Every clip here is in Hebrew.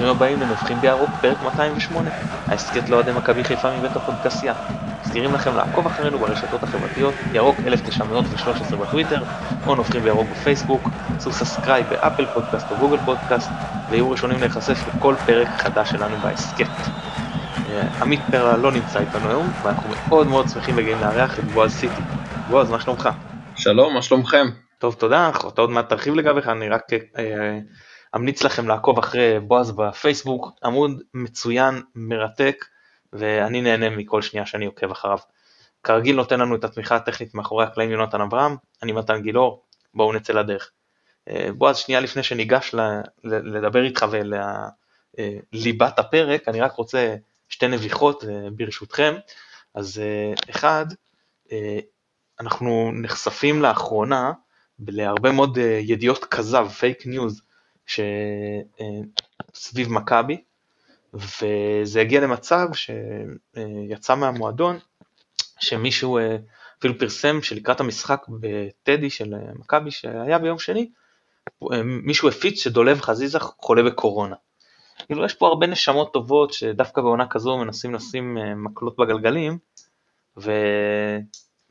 ברוכים הבאים לנובחים בירוק, פרק 208, ההסכת לאוהדי מכבי חיפה מבית הפודקאסטייה. מזכירים לכם לעקוב אחרינו ברשתות החברתיות, ירוק 1913 בטוויטר, או נובחים בירוק בפייסבוק, עשו subscribe באפל פודקאסט או גוגל פודקאסט, ויהיו ראשונים להיחשף לכל פרק חדש שלנו בהסכת. אה, עמית פרלה לא נמצא איתנו היום, ואנחנו מאוד מאוד שמחים וגאים לארח את בועז סיטי. בועז, מה שלומך? שלום, מה שלומכם? טוב, תודה, אתה עוד מעט תרחיב לגביך, אני רק אה, אמליץ לכם לעקוב אחרי בועז בפייסבוק, עמוד מצוין, מרתק, ואני נהנה מכל שנייה שאני עוקב אחריו. כרגיל נותן לנו את התמיכה הטכנית מאחורי הקלעים יונתן אברהם, אני מתן גילאור, בואו נצא לדרך. אה, בועז, שנייה לפני שניגש לדבר איתך ולליבת הפרק, אני רק רוצה שתי נביחות אה, ברשותכם. אז אחד, אנחנו נחשפים לאחרונה להרבה מאוד ידיעות כזב, fake news, שסביב מכבי, וזה הגיע למצב שיצא מהמועדון, שמישהו אפילו פרסם שלקראת המשחק בטדי של מכבי שהיה ביום שני, מישהו הפיץ שדולב חזיזה חולה בקורונה. כאילו יש פה הרבה נשמות טובות שדווקא בעונה כזו מנסים לשים מקלות בגלגלים, ו...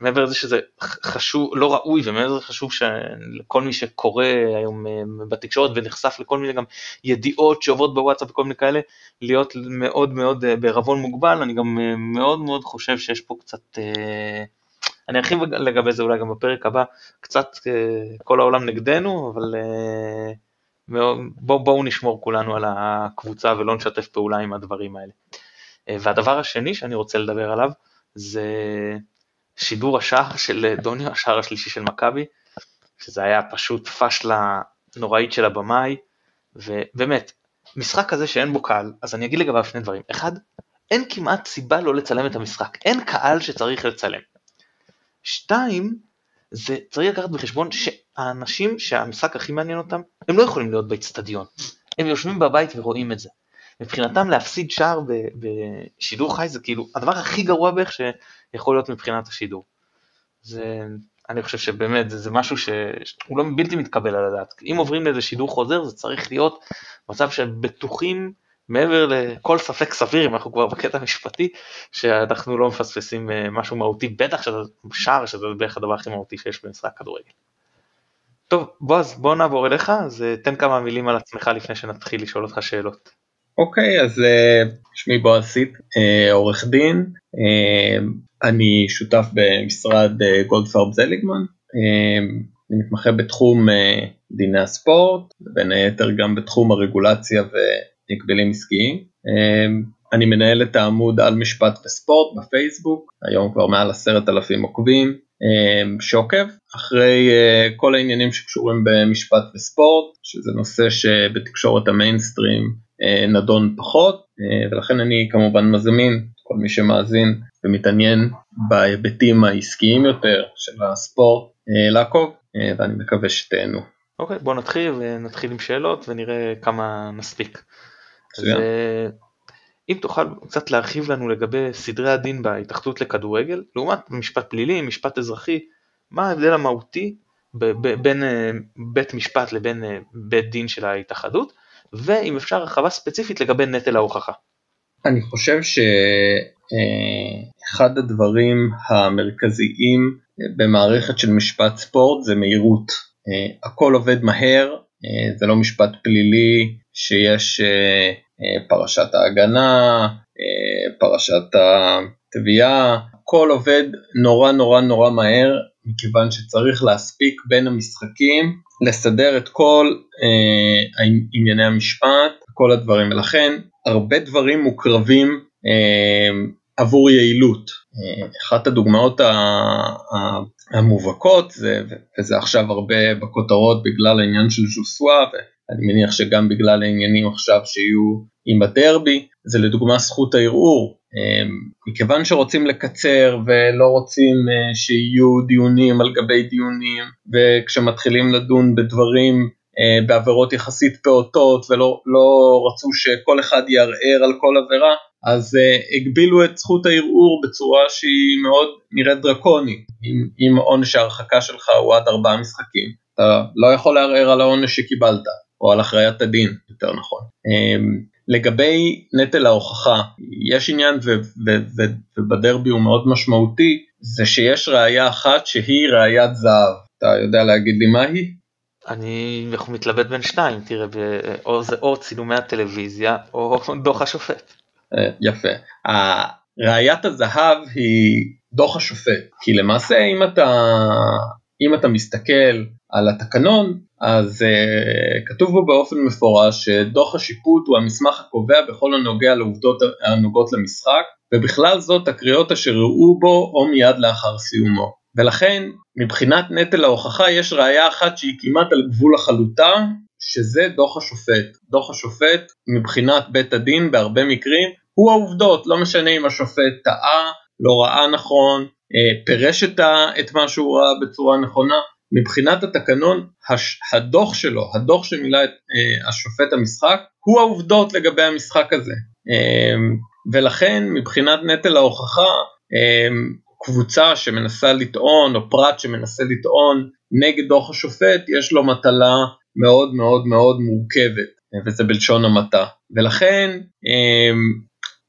מעבר לזה שזה חשוב, לא ראוי ומעבר לזה חשוב שלכל מי שקורא היום אה, בתקשורת ונחשף לכל מיני גם ידיעות שעוברות בוואטסאפ וכל מיני כאלה, להיות מאוד מאוד אה, בערבון מוגבל, אני גם אה, מאוד מאוד חושב שיש פה קצת, אני ארחיב לגבי זה אולי גם בפרק הבא, קצת כל העולם נגדנו, אבל בואו בוא נשמור כולנו על הקבוצה ולא נשתף פעולה עם הדברים האלה. והדבר השני שאני רוצה לדבר עליו זה שידור השער של דוניו, השער השלישי של מכבי, שזה היה פשוט פשלה נוראית של הבמאי, ובאמת, משחק כזה שאין בו קהל, אז אני אגיד לגביו שני דברים. אחד, אין כמעט סיבה לא לצלם את המשחק, אין קהל שצריך לצלם. שתיים, זה צריך לקחת בחשבון שהאנשים שהמשחק הכי מעניין אותם, הם לא יכולים להיות באצטדיון. הם יושבים בבית ורואים את זה. מבחינתם להפסיד שער בשידור חי זה כאילו הדבר הכי גרוע בערך שיכול להיות מבחינת השידור. זה, אני חושב שבאמת זה, זה משהו שהוא לא בלתי מתקבל על הדעת. אם עוברים לאיזה שידור חוזר זה צריך להיות מצב של בטוחים מעבר לכל ספק סביר אם אנחנו כבר בקטע המשפטי שאנחנו לא מפספסים אה, משהו מהותי בטח שזה שער שזה בערך הדבר הכי מהותי שיש במשחק כדורגל. טוב בועז בוא נעבור אליך אז אה, תן כמה מילים על עצמך לפני שנתחיל לשאול אותך שאלות. אוקיי, אז uh, שמי בועז סיט, uh, עורך דין, uh, אני שותף במשרד גולדפרב זליגמן, אני מתמחה בתחום דיני הספורט, בין היתר גם בתחום הרגולציה והגבלים עסקיים. אני מנהל את העמוד על משפט וספורט בפייסבוק, היום כבר מעל עשרת אלפים עוקבים, שעוקב אחרי כל העניינים שקשורים במשפט וספורט, שזה נושא שבתקשורת המיינסטרים אה, נדון פחות, אה, ולכן אני כמובן מזמין כל מי שמאזין ומתעניין בהיבטים העסקיים יותר של הספורט אה, לעקוב, ואני מקווה שתהנו. אוקיי, okay, בוא נתחיל ונתחיל עם שאלות ונראה כמה נספיק. אז, אם תוכל קצת להרחיב לנו לגבי סדרי הדין בהתאחדות לכדורגל, לעומת משפט פלילי, משפט אזרחי, מה ההבדל המהותי בין בית משפט לבין בית דין של ההתאחדות, ואם אפשר הרחבה ספציפית לגבי נטל ההוכחה. אני חושב שאחד הדברים המרכזיים במערכת של משפט ספורט זה מהירות. הכל עובד מהר, זה לא משפט פלילי שיש פרשת ההגנה, פרשת התביעה, הכל עובד נורא נורא נורא מהר, מכיוון שצריך להספיק בין המשחקים לסדר את כל אה, ענייני המשפט, כל הדברים, ולכן הרבה דברים מוקרבים אה, עבור יעילות. אה, אחת הדוגמאות המובהקות, זה, וזה עכשיו הרבה בכותרות בגלל העניין של ז'וסווה, ואני מניח שגם בגלל העניינים עכשיו שיהיו עם הדרבי, זה לדוגמה זכות הערעור. אמ, מכיוון שרוצים לקצר ולא רוצים אה, שיהיו דיונים על גבי דיונים וכשמתחילים לדון בדברים אה, בעבירות יחסית פעוטות ולא לא רצו שכל אחד יערער על כל עבירה אז uh, הגבילו את זכות הערעור בצורה שהיא מאוד נראית דרקונית אם, אם עונש ההרחקה שלך הוא עד ארבעה משחקים אתה לא יכול לערער על העונש שקיבלת או על הכריית הדין יותר נכון. Um, לגבי נטל ההוכחה, יש עניין ובדרבי הוא מאוד משמעותי, זה שיש ראייה אחת שהיא ראיית זהב. אתה יודע להגיד לי מה היא? אני מתלבט בין שניים, תראה, או זה או צילומי הטלוויזיה או דוח השופט. אה, יפה. ראיית הזהב היא דוח השופט, כי למעשה אם אתה, אם אתה מסתכל על התקנון, אז uh, כתוב בו באופן מפורש שדוח השיפוט הוא המסמך הקובע בכל הנוגע לעובדות הנוגעות למשחק, ובכלל זאת הקריאות אשר ראו בו או מיד לאחר סיומו. ולכן מבחינת נטל ההוכחה יש ראייה אחת שהיא כמעט על גבול החלוטה, שזה דוח השופט. דוח השופט מבחינת בית הדין בהרבה מקרים הוא העובדות, לא משנה אם השופט טעה, לא ראה נכון, אה, פירש את מה שהוא ראה בצורה נכונה, מבחינת התקנון הש, הדוח שלו, הדוח שמילא את אה, השופט המשחק, הוא העובדות לגבי המשחק הזה. אה, ולכן מבחינת נטל ההוכחה, אה, קבוצה שמנסה לטעון או פרט שמנסה לטעון נגד דוח השופט, יש לו מטלה מאוד מאוד מאוד מורכבת, וזה בלשון המעטה. ולכן אה,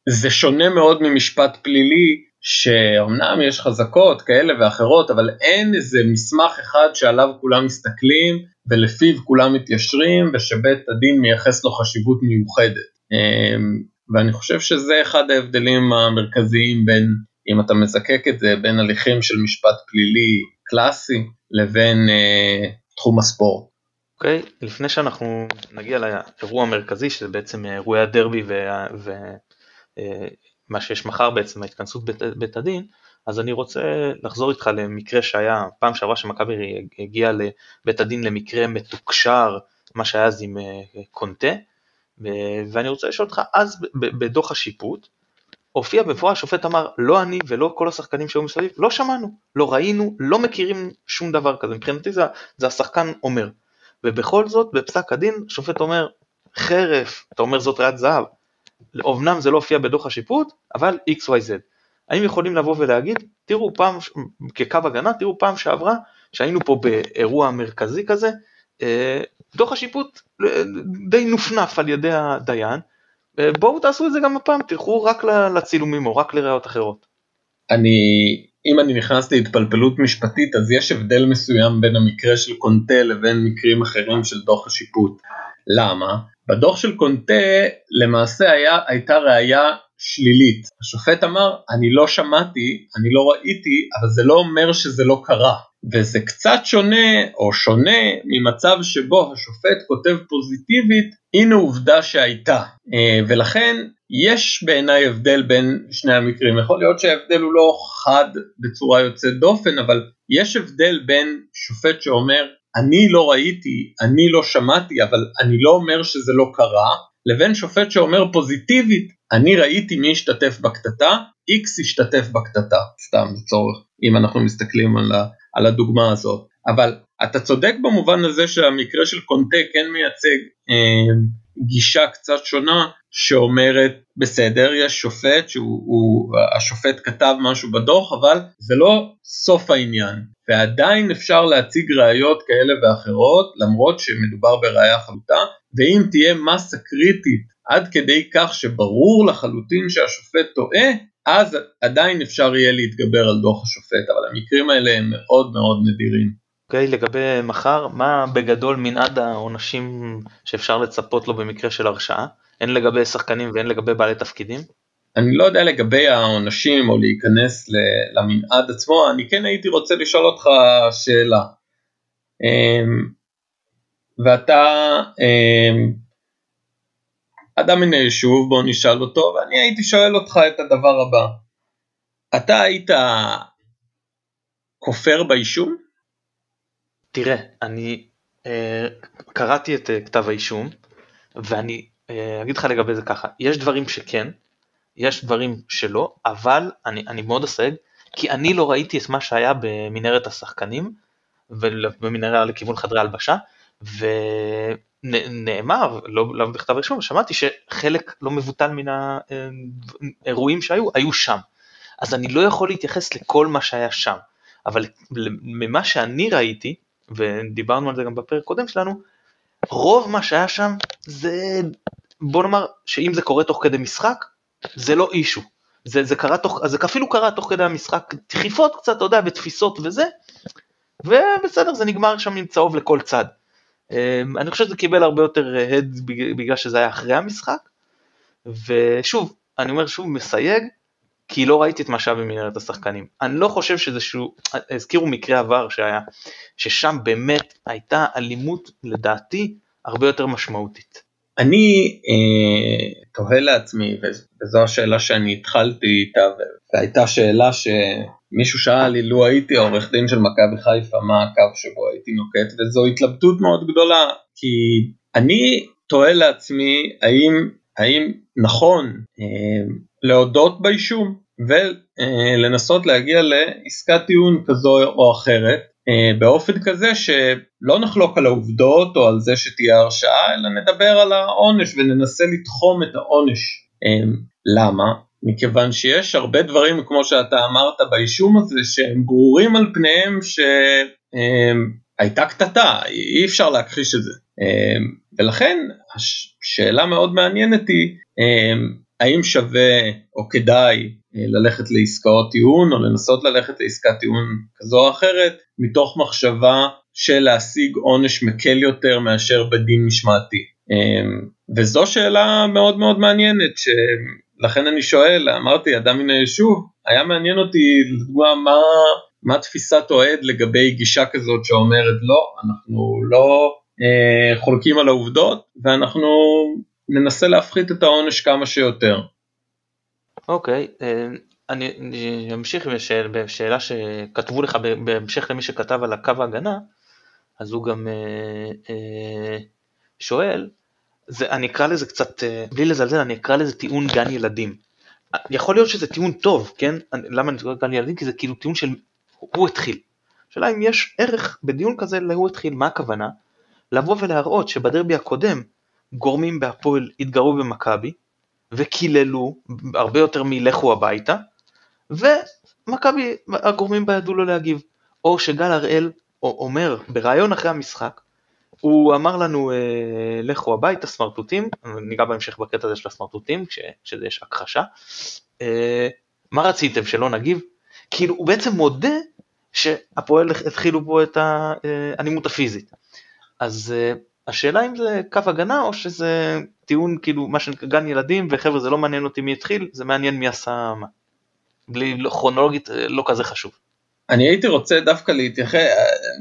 זה שונה מאוד ממשפט פלילי שאומנם יש חזקות כאלה ואחרות, אבל אין איזה מסמך אחד שעליו כולם מסתכלים ולפיו כולם מתיישרים ושבית הדין מייחס לו חשיבות מיוחדת. אמ, ואני חושב שזה אחד ההבדלים המרכזיים בין, אם אתה מזקק את זה, בין הליכים של משפט פלילי קלאסי לבין אה, תחום הספורט. אוקיי, okay, לפני שאנחנו נגיע לאירוע המרכזי, שזה בעצם אירועי הדרבי וה, וה, אה, מה שיש מחר בעצם, ההתכנסות בית, בית הדין, אז אני רוצה לחזור איתך למקרה שהיה פעם שעברה שמכבי הגיע לבית הדין למקרה מתוקשר, מה שהיה אז עם אה, קונטה, ואני רוצה לשאול אותך, אז בדוח השיפוט, הופיע במפורש, השופט אמר, לא אני ולא כל השחקנים שהיו מסביב, לא שמענו, לא ראינו, לא מכירים שום דבר כזה, מבחינתי זה, זה השחקן אומר. ובכל זאת, בפסק הדין, השופט אומר, חרף, אתה אומר זאת ראיית זהב, אמנם זה לא הופיע בדוח השיפוט, אבל XYZ. האם יכולים לבוא ולהגיד, תראו פעם, כקו הגנה, תראו פעם שעברה, שהיינו פה באירוע מרכזי כזה, אה, דוח השיפוט אה, די נופנף על ידי הדיין, אה, בואו תעשו את זה גם הפעם, תלכו רק לצילומים או רק לראיות אחרות. אני, אם אני נכנס להתפלפלות משפטית, אז יש הבדל מסוים בין המקרה של קונטה לבין מקרים אחרים של דוח השיפוט. למה? בדוח של קונטה למעשה היה, הייתה ראייה שלילית. השופט אמר, אני לא שמעתי, אני לא ראיתי, אבל זה לא אומר שזה לא קרה. וזה קצת שונה, או שונה, ממצב שבו השופט כותב פוזיטיבית, הנה עובדה שהייתה. אה, ולכן יש בעיניי הבדל בין שני המקרים. יכול להיות שההבדל הוא לא חד בצורה יוצאת דופן, אבל יש הבדל בין שופט שאומר, אני לא ראיתי, אני לא שמעתי, אבל אני לא אומר שזה לא קרה, לבין שופט שאומר פוזיטיבית, אני ראיתי מי השתתף בקטטה, X השתתף בקטטה, סתם לצורך, אם אנחנו מסתכלים על, ה, על הדוגמה הזאת. אבל אתה צודק במובן הזה שהמקרה של קונטה כן מייצג אה, גישה קצת שונה שאומרת בסדר יש שופט שהוא הוא, השופט כתב משהו בדוח אבל זה לא סוף העניין ועדיין אפשר להציג ראיות כאלה ואחרות למרות שמדובר בראייה חלוטה ואם תהיה מסה קריטית עד כדי כך שברור לחלוטין שהשופט טועה אז עדיין אפשר יהיה להתגבר על דוח השופט אבל המקרים האלה הם מאוד מאוד נדירים. אוקיי, לגבי מחר, מה בגדול מנעד העונשים שאפשר לצפות לו במקרה של הרשעה? הן לגבי שחקנים והן לגבי בעלי תפקידים? אני לא יודע לגבי העונשים או להיכנס למנעד עצמו, אני כן הייתי רוצה לשאול אותך שאלה. אמ, ואתה אמ, אדם מן היישוב, בוא נשאל אותו, ואני הייתי שואל אותך את הדבר הבא. אתה היית כופר באישום? תראה, אני אה, קראתי את אה, כתב האישום, ואני אה, אגיד לך לגבי זה ככה, יש דברים שכן, יש דברים שלא, אבל אני, אני מאוד אסייג, כי אני לא ראיתי את מה שהיה במנהרת השחקנים, ובמנהרה לכיוון חדרי הלבשה, ונאמר, לא, לא בכתב ראשון, שמעתי שחלק לא מבוטל מן האירועים שהיו, היו שם. אז אני לא יכול להתייחס לכל מה שהיה שם, אבל ממה שאני ראיתי, ודיברנו על זה גם בפרק קודם שלנו, רוב מה שהיה שם זה בוא נאמר שאם זה קורה תוך כדי משחק, זה לא אישו. זה, זה קרה תוך, זה אפילו קרה תוך כדי המשחק, דחיפות קצת, אתה יודע, ותפיסות וזה, ובסדר, זה נגמר שם עם צהוב לכל צד. אמ, אני חושב שזה קיבל הרבה יותר הד בגלל שזה היה אחרי המשחק, ושוב, אני אומר שוב, מסייג, כי לא ראיתי את מה שהיה במנהרת השחקנים. אני לא חושב שזה שהוא, הזכירו מקרה עבר שהיה, ששם באמת הייתה אלימות, לדעתי, הרבה יותר משמעותית. אני אה, תוהה לעצמי, וזו השאלה שאני התחלתי איתה, והייתה שאלה שמישהו שאל לי, לו הייתי עורך דין של מכבי חיפה, מה הקו שבו הייתי נוקט, וזו התלבטות מאוד גדולה, כי אני תוהה לעצמי, האם, האם נכון אה, להודות באישום ולנסות להגיע לעסקת טיעון כזו או אחרת, אה, באופן כזה שלא נחלוק על העובדות או על זה שתהיה הרשעה, אלא נדבר על העונש וננסה לתחום את העונש. אה, למה? מכיוון שיש הרבה דברים, כמו שאתה אמרת באישום הזה, שהם ברורים על פניהם שהייתה קטטה, אי אפשר להכחיש את זה. אה, ולכן השאלה מאוד מעניינת היא, האם שווה או כדאי אה, ללכת לעסקאות טיעון או לנסות ללכת לעסקת טיעון כזו או אחרת מתוך מחשבה של להשיג עונש מקל יותר מאשר בדין משמעתי. אמ, וזו שאלה מאוד מאוד מעניינת שלכן אני שואל, אמרתי אדם מן היישוב, היה מעניין אותי לדוגמה מה, מה תפיסת אוהד לגבי גישה כזאת שאומרת לא, אנחנו לא אה, חולקים על העובדות ואנחנו ננסה להפחית את העונש כמה שיותר. אוקיי, אה, אני אמשיך בשאל, בשאלה שכתבו לך בהמשך למי שכתב על הקו ההגנה, אז הוא גם אה, אה, שואל, זה, אני אקרא לזה קצת, בלי לזלזל, אני אקרא לזה טיעון גן ילדים. יכול להיות שזה טיעון טוב, כן? אני, למה אני קורא גן ילדים? כי זה כאילו טיעון של הוא התחיל. השאלה אם יש ערך בדיון כזה ל"הוא התחיל", מה הכוונה? לבוא ולהראות שבדרבי הקודם גורמים בהפועל התגרו במכבי, וקיללו הרבה יותר מלכו הביתה, ומכבי, הגורמים בה ידעו לו להגיב. או שגל הראל אומר בריאיון אחרי המשחק, הוא אמר לנו אה, לכו הביתה סמרטוטים, ניגע בהמשך בקטע הזה של הסמרטוטים, כשזה יש הכחשה, אה, מה רציתם שלא נגיב? כאילו הוא בעצם מודה שהפועל התחילו פה את האלימות הפיזית. אז אה, השאלה אם זה קו הגנה או שזה טיעון כאילו מה שנקרא גן ילדים וחבר'ה זה לא מעניין אותי מי התחיל זה מעניין מי עשה מה. בלי לא, כרונולוגית לא כזה חשוב. אני הייתי רוצה דווקא להתייחס,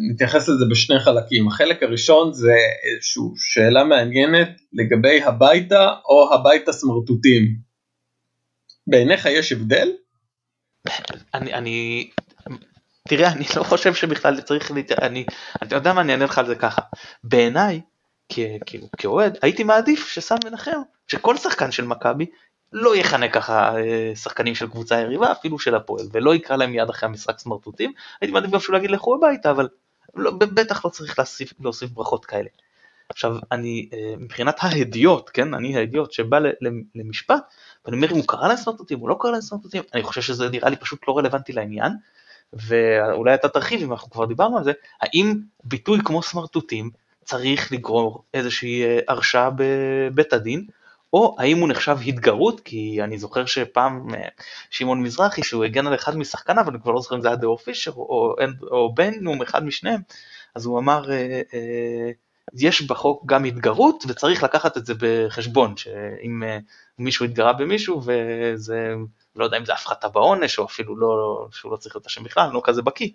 להתייחס לזה בשני חלקים. החלק הראשון זה איזושהי שאלה מעניינת לגבי הביתה או הביתה סמרטוטים. בעיניך יש הבדל? אני, אני, תראה, אני לא חושב שבכלל צריך, אני, אתה יודע מה, אני אענה לך על זה ככה. בעיניי, כאוהד, הייתי מעדיף שסן מנחם, שכל שחקן של מכבי לא יכנה ככה אה, שחקנים של קבוצה יריבה, אפילו של הפועל, ולא יקרא להם מיד אחרי המשחק סמרטוטים, הייתי מעדיף גם שהוא להגיד לכו הביתה, אבל לא, בטח לא צריך להוסיף, להוסיף ברכות כאלה. עכשיו, אני, אה, מבחינת ההדיוט, כן, אני ההדיוט שבא למשפט, ואני אומר אם הוא קרא להם סמרטוטים, הוא לא קרא להם סמרטוטים, אני חושב שזה נראה לי פשוט לא רלוונטי לעניין, ואולי אתה תרחיב אם אנחנו כבר דיברנו על זה, האם ביטוי כמו סמרטוטים צריך לגרור איזושהי אה, הרשעה בבית הדין, או האם הוא נחשב התגרות, כי אני זוכר שפעם אה, שמעון מזרחי שהוא הגן על אחד משחקניו, אני כבר לא זוכר אם זה היה דאו פישר או, או, או בן, אחד משניהם, אז הוא אמר, אה, יש בחוק גם התגרות וצריך לקחת את זה בחשבון, שאם מישהו התגרה במישהו וזה, לא יודע אם זה הפחתה בעונש או אפילו לא, שהוא לא צריך להיות אשם בכלל, לא כזה בקיא.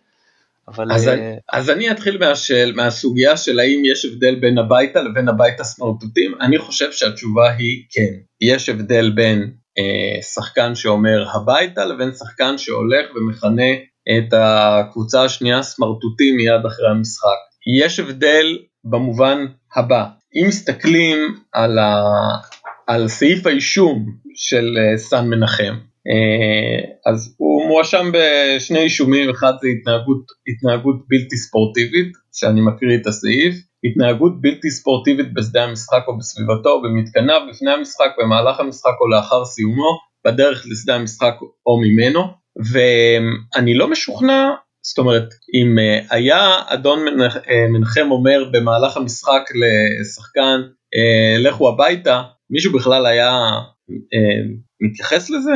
אבל... אז, אני, אה, אז אני אתחיל מהשאל, מהסוגיה של האם יש הבדל בין הביתה לבין הביתה סמרטוטים, אני חושב שהתשובה היא כן. יש הבדל בין אה, שחקן שאומר הביתה לבין שחקן שהולך ומכנה את הקבוצה השנייה סמרטוטים מיד אחרי המשחק. יש הבדל במובן הבא, אם מסתכלים על, ה, על סעיף האישום של אה, סן מנחם, אה, אז הוא מואשם בשני אישומים, אחד זה התנהגות, התנהגות בלתי ספורטיבית, שאני מקריא את הסעיף, התנהגות בלתי ספורטיבית בשדה המשחק או בסביבתו במתקניו, לפני המשחק, במהלך המשחק או לאחר סיומו, בדרך לשדה המשחק או ממנו, ואני לא משוכנע, זאת אומרת, אם אה, היה אדון אה, מנחם אומר במהלך המשחק לשחקן לכו הביתה, מישהו בכלל היה אה, מתייחס לזה?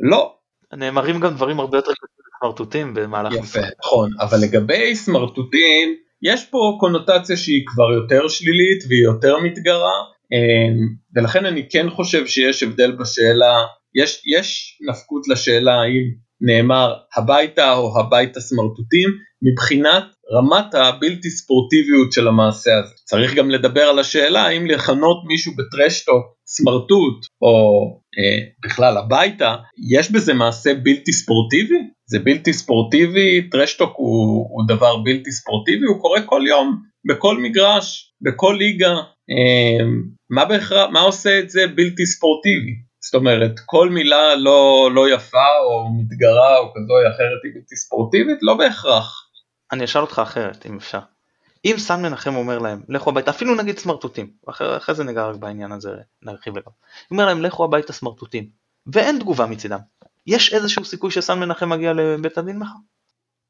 לא. נאמרים גם דברים הרבה יותר סמרטוטים במהלך יפה, משחק. נכון, אבל לגבי סמרטוטים, יש פה קונוטציה שהיא כבר יותר שלילית והיא יותר מתגרה, אה, ולכן אני כן חושב שיש הבדל בשאלה, יש, יש נפקות לשאלה האם נאמר הביתה או הביתה סמרטוטים מבחינת רמת הבלתי ספורטיביות של המעשה הזה. צריך גם לדבר על השאלה האם לכנות מישהו בטרשטוק סמרטוט או אה, בכלל הביתה, יש בזה מעשה בלתי ספורטיבי? זה בלתי ספורטיבי, טרשטוק הוא, הוא דבר בלתי ספורטיבי, הוא קורה כל יום, בכל מגרש, בכל ליגה. אה, מה, בהכרח, מה עושה את זה בלתי ספורטיבי? זאת אומרת, כל מילה לא, לא יפה או מתגרה או כזו או אחרת היא בלתי ספורטיבית? לא בהכרח. אני אשאל אותך אחרת, אם אפשר. אם סן מנחם אומר להם, לכו הביתה, אפילו נגיד סמרטוטים, אחרי, אחרי זה ניגע רק בעניין הזה, נרחיב לגב. הוא אומר להם, לכו הביתה סמרטוטים, ואין תגובה מצידם. יש איזשהו סיכוי שסן מנחם מגיע לבית הדין מחר?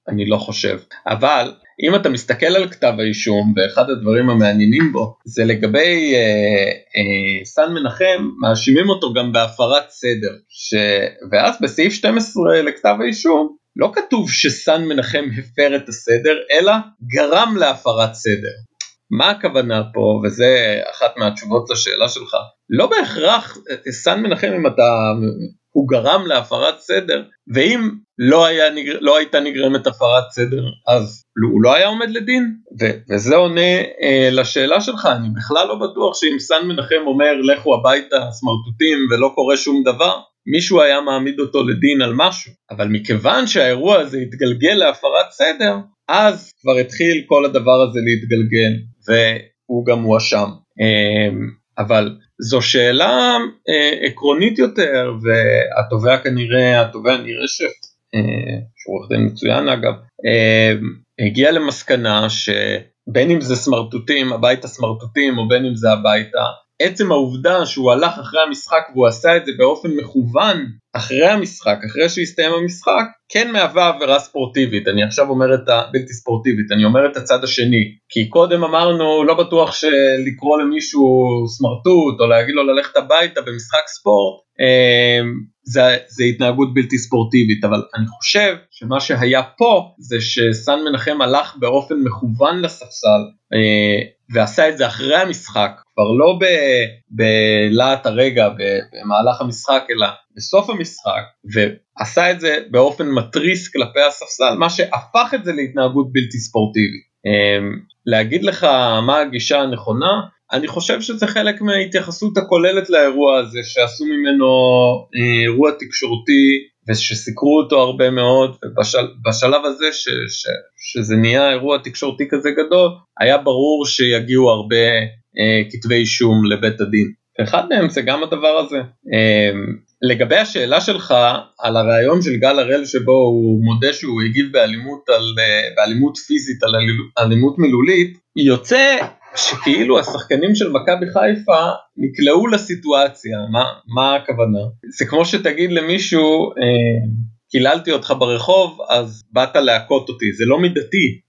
אני לא חושב. אבל אם אתה מסתכל על כתב האישום ואחד הדברים המעניינים בו זה לגבי אה, אה, סן מנחם מאשימים אותו גם בהפרת סדר ש... ואז בסעיף 12 לכתב האישום לא כתוב שסן מנחם הפר את הסדר אלא גרם להפרת סדר. מה הכוונה פה וזה אחת מהתשובות לשאלה שלך לא בהכרח סן מנחם אם אתה הוא גרם להפרת סדר, ואם לא, היה, לא הייתה נגרמת הפרת סדר, אז הוא לא היה עומד לדין, ו, וזה עונה אה, לשאלה שלך, אני בכלל לא בטוח שאם סן מנחם אומר לכו הביתה סמרטוטים ולא קורה שום דבר, מישהו היה מעמיד אותו לדין על משהו, אבל מכיוון שהאירוע הזה התגלגל להפרת סדר, אז כבר התחיל כל הדבר הזה להתגלגל, והוא גם הואשם. אה, אבל זו שאלה אה, עקרונית יותר והתובע כנראה, התובע נראה ש... אה, שהוא עורך דין מצוין אגב, אה, הגיע למסקנה שבין אם זה סמרטוטים, הביתה סמרטוטים או בין אם זה הביתה, עצם העובדה שהוא הלך אחרי המשחק והוא עשה את זה באופן מכוון אחרי המשחק, אחרי שהסתיים המשחק, כן מהווה עבירה ספורטיבית. אני עכשיו אומר את ה... בלתי ספורטיבית, אני אומר את הצד השני. כי קודם אמרנו, לא בטוח שלקרוא למישהו סמרטוט או להגיד לו ללכת הביתה במשחק ספורט, אמ, זה, זה התנהגות בלתי ספורטיבית, אבל אני חושב שמה שהיה פה זה שסן מנחם הלך באופן מכוון לספסל אה, ועשה את זה אחרי המשחק, כבר לא בלהט הרגע במהלך המשחק אלא בסוף המשחק, ועשה את זה באופן מתריס כלפי הספסל, מה שהפך את זה להתנהגות בלתי ספורטיבית. אמ, להגיד לך מה הגישה הנכונה, אני חושב שזה חלק מההתייחסות הכוללת לאירוע הזה, שעשו ממנו אה, אירוע תקשורתי ושסיקרו אותו הרבה מאוד, ובשלב הזה ש, ש, שזה נהיה אירוע תקשורתי כזה גדול, היה ברור שיגיעו הרבה אה, כתבי אישום לבית הדין. אחד מהם זה גם הדבר הזה. אה, לגבי השאלה שלך על הרעיון של גל הראל שבו הוא מודה שהוא הגיב באלימות, על, אה, באלימות פיזית על אלימות מילולית, יוצא שכאילו השחקנים של מכבי חיפה נקלעו לסיטואציה, מה, מה הכוונה? זה כמו שתגיד למישהו, אה, קיללתי אותך ברחוב אז באת להכות אותי, זה לא מידתי,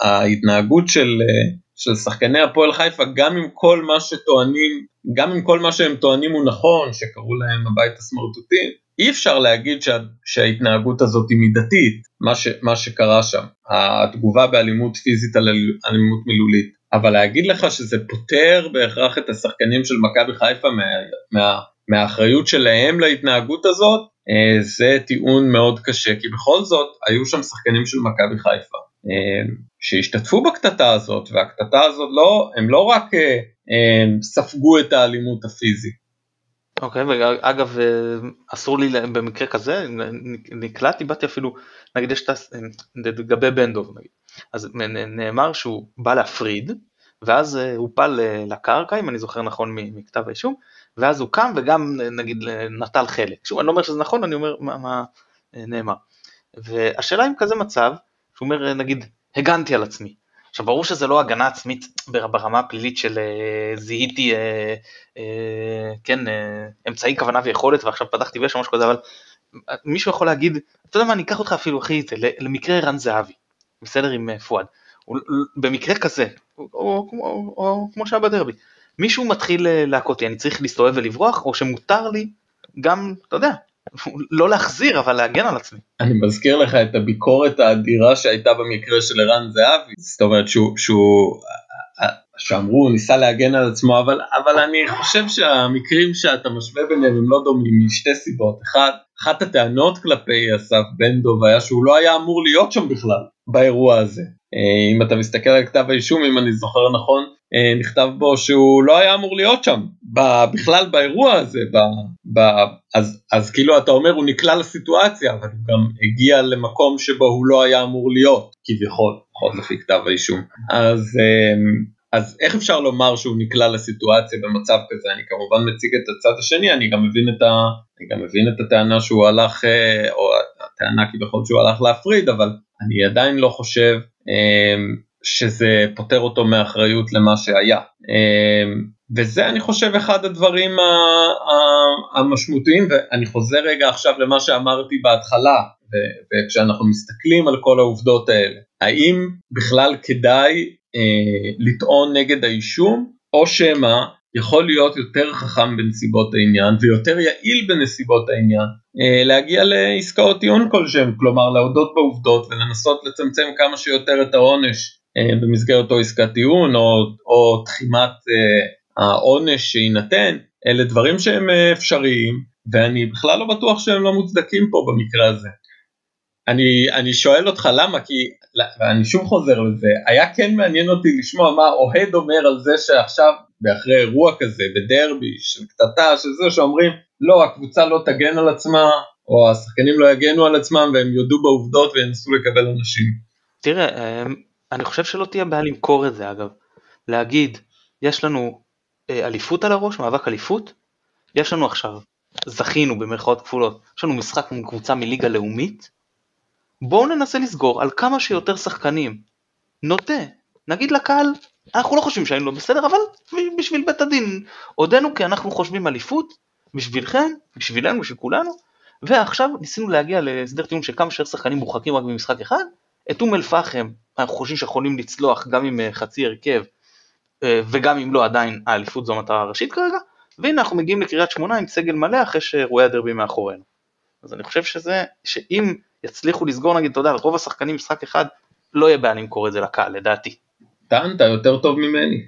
ההתנהגות של, אה, של שחקני הפועל חיפה גם עם כל מה שטוענים, גם עם כל מה שהם טוענים הוא נכון, שקראו להם הבית הסמרטוטים, אי אפשר להגיד שה, שההתנהגות הזאת היא מידתית, מה, ש, מה שקרה שם, התגובה באלימות פיזית על אלימות מילולית. אבל להגיד לך שזה פותר בהכרח את השחקנים של מכבי חיפה מה, מה, מהאחריות שלהם להתנהגות הזאת, אה, זה טיעון מאוד קשה, כי בכל זאת היו שם שחקנים של מכבי חיפה אה, שהשתתפו בקטטה הזאת, והקטטה הזאת לא, הם לא רק אה, ספגו את האלימות הפיזית. אוקיי, okay, ואגב אסור לי במקרה כזה, נקלעתי, באתי אפילו, נגיד יש את לגבי בן דוב נגיד. אז נאמר שהוא בא להפריד, ואז אה, הוא פל אה, לקרקע, אם אני זוכר נכון מכתב האישום, ואז הוא קם וגם אה, נגיד נטל חלק. שוב, אני לא אומר שזה נכון, אני אומר מה, מה נאמר. והשאלה אם כזה מצב, שהוא אומר נגיד, הגנתי על עצמי. עכשיו ברור שזה לא הגנה עצמית ברמה הפלילית של זיהיתי, כן, אמצעי כוונה ויכולת ועכשיו פתחתי ויש או משהו כזה, אבל מישהו יכול להגיד, אתה יודע מה, אני אקח אותך אפילו אחי, למקרה ערן זהבי. בסדר עם אה, פואד. במקרה כזה, או, או, או, או כמו שהיה בדרבי, מישהו מתחיל אה, להכות לי, אני צריך להסתובב ולברוח, או שמותר לי גם, אתה יודע, לא להחזיר, אבל להגן על עצמי. אני מזכיר לך את הביקורת האדירה שהייתה במקרה של ערן זהבי, זאת אומרת שהוא, שהוא שאמרו הוא ניסה להגן על עצמו אבל אבל אני חושב שהמקרים שאתה משווה ביניהם הם לא דומים משתי סיבות אחד אחת הטענות כלפי אסף בן דב היה שהוא לא היה אמור להיות שם בכלל באירוע הזה. אה, אם אתה מסתכל על כתב האישום אם אני זוכר נכון אה, נכתב בו שהוא לא היה אמור להיות שם בכלל באירוע הזה ב, ב, אז, אז כאילו אתה אומר הוא נקלע לסיטואציה אבל הוא גם הגיע למקום שבו הוא לא היה אמור להיות כביכול לפחות לפי כתב האישום. אז אה, אז איך אפשר לומר שהוא נקלע לסיטואציה במצב כזה? אני כמובן מציג את הצד השני, אני גם מבין את, ה... אני גם מבין את הטענה שהוא הלך, אה, או הטענה כביכול שהוא הלך להפריד, אבל אני עדיין לא חושב אה, שזה פוטר אותו מאחריות למה שהיה. אה, וזה אני חושב אחד הדברים המשמעותיים, ואני חוזר רגע עכשיו למה שאמרתי בהתחלה, וכשאנחנו מסתכלים על כל העובדות האלה, האם בכלל כדאי לטעון נגד האישום, או שמא יכול להיות יותר חכם בנסיבות העניין ויותר יעיל בנסיבות העניין אה, להגיע לעסקאות טיעון כלשהם, כלומר להודות בעובדות ולנסות לצמצם כמה שיותר את העונש אה, במסגרת אותו עסקת טיעון או, או תחימת העונש שיינתן, אלה דברים שהם אפשריים ואני בכלל לא בטוח שהם לא מוצדקים פה במקרה הזה. אני, אני שואל אותך למה, כי, ואני שוב חוזר לזה, היה כן מעניין אותי לשמוע מה אוהד אומר על זה שעכשיו, באחרי אירוע כזה, בדרבי, של קטטה, של זה שאומרים, לא, הקבוצה לא תגן על עצמה, או השחקנים לא יגנו על עצמם והם יודו בעובדות וינסו לקבל אנשים. תראה, אמ, אני חושב שלא תהיה בעיה למכור את זה אגב. להגיד, יש לנו אה, אליפות על הראש, מאבק אליפות, יש לנו עכשיו, זכינו במרכאות כפולות, יש לנו משחק עם קבוצה מליגה לאומית, בואו ננסה לסגור על כמה שיותר שחקנים. נודה, נגיד לקהל, אנחנו לא חושבים שהיינו לא בסדר, אבל בשביל בית הדין עודנו כי אנחנו חושבים אליפות, בשבילכם, בשבילנו, בשביל כולנו, ועכשיו ניסינו להגיע להסדר טיעון של כמה שיותר שחקנים מורחקים רק במשחק אחד, את אום אל פחם אנחנו חושבים שיכולים לצלוח גם עם אה, חצי הרכב אה, וגם אם לא עדיין האליפות זו המטרה הראשית כרגע, והנה אנחנו מגיעים לקריית שמונה עם סגל מלא אחרי שאירועי הדרבי מאחורינו. אז אני חושב שזה, שאם יצליחו לסגור נגיד, אתה יודע, רוב השחקנים משחק אחד, לא יהיה בעיה למכור את זה לקהל, לדעתי. טענת יותר טוב ממני.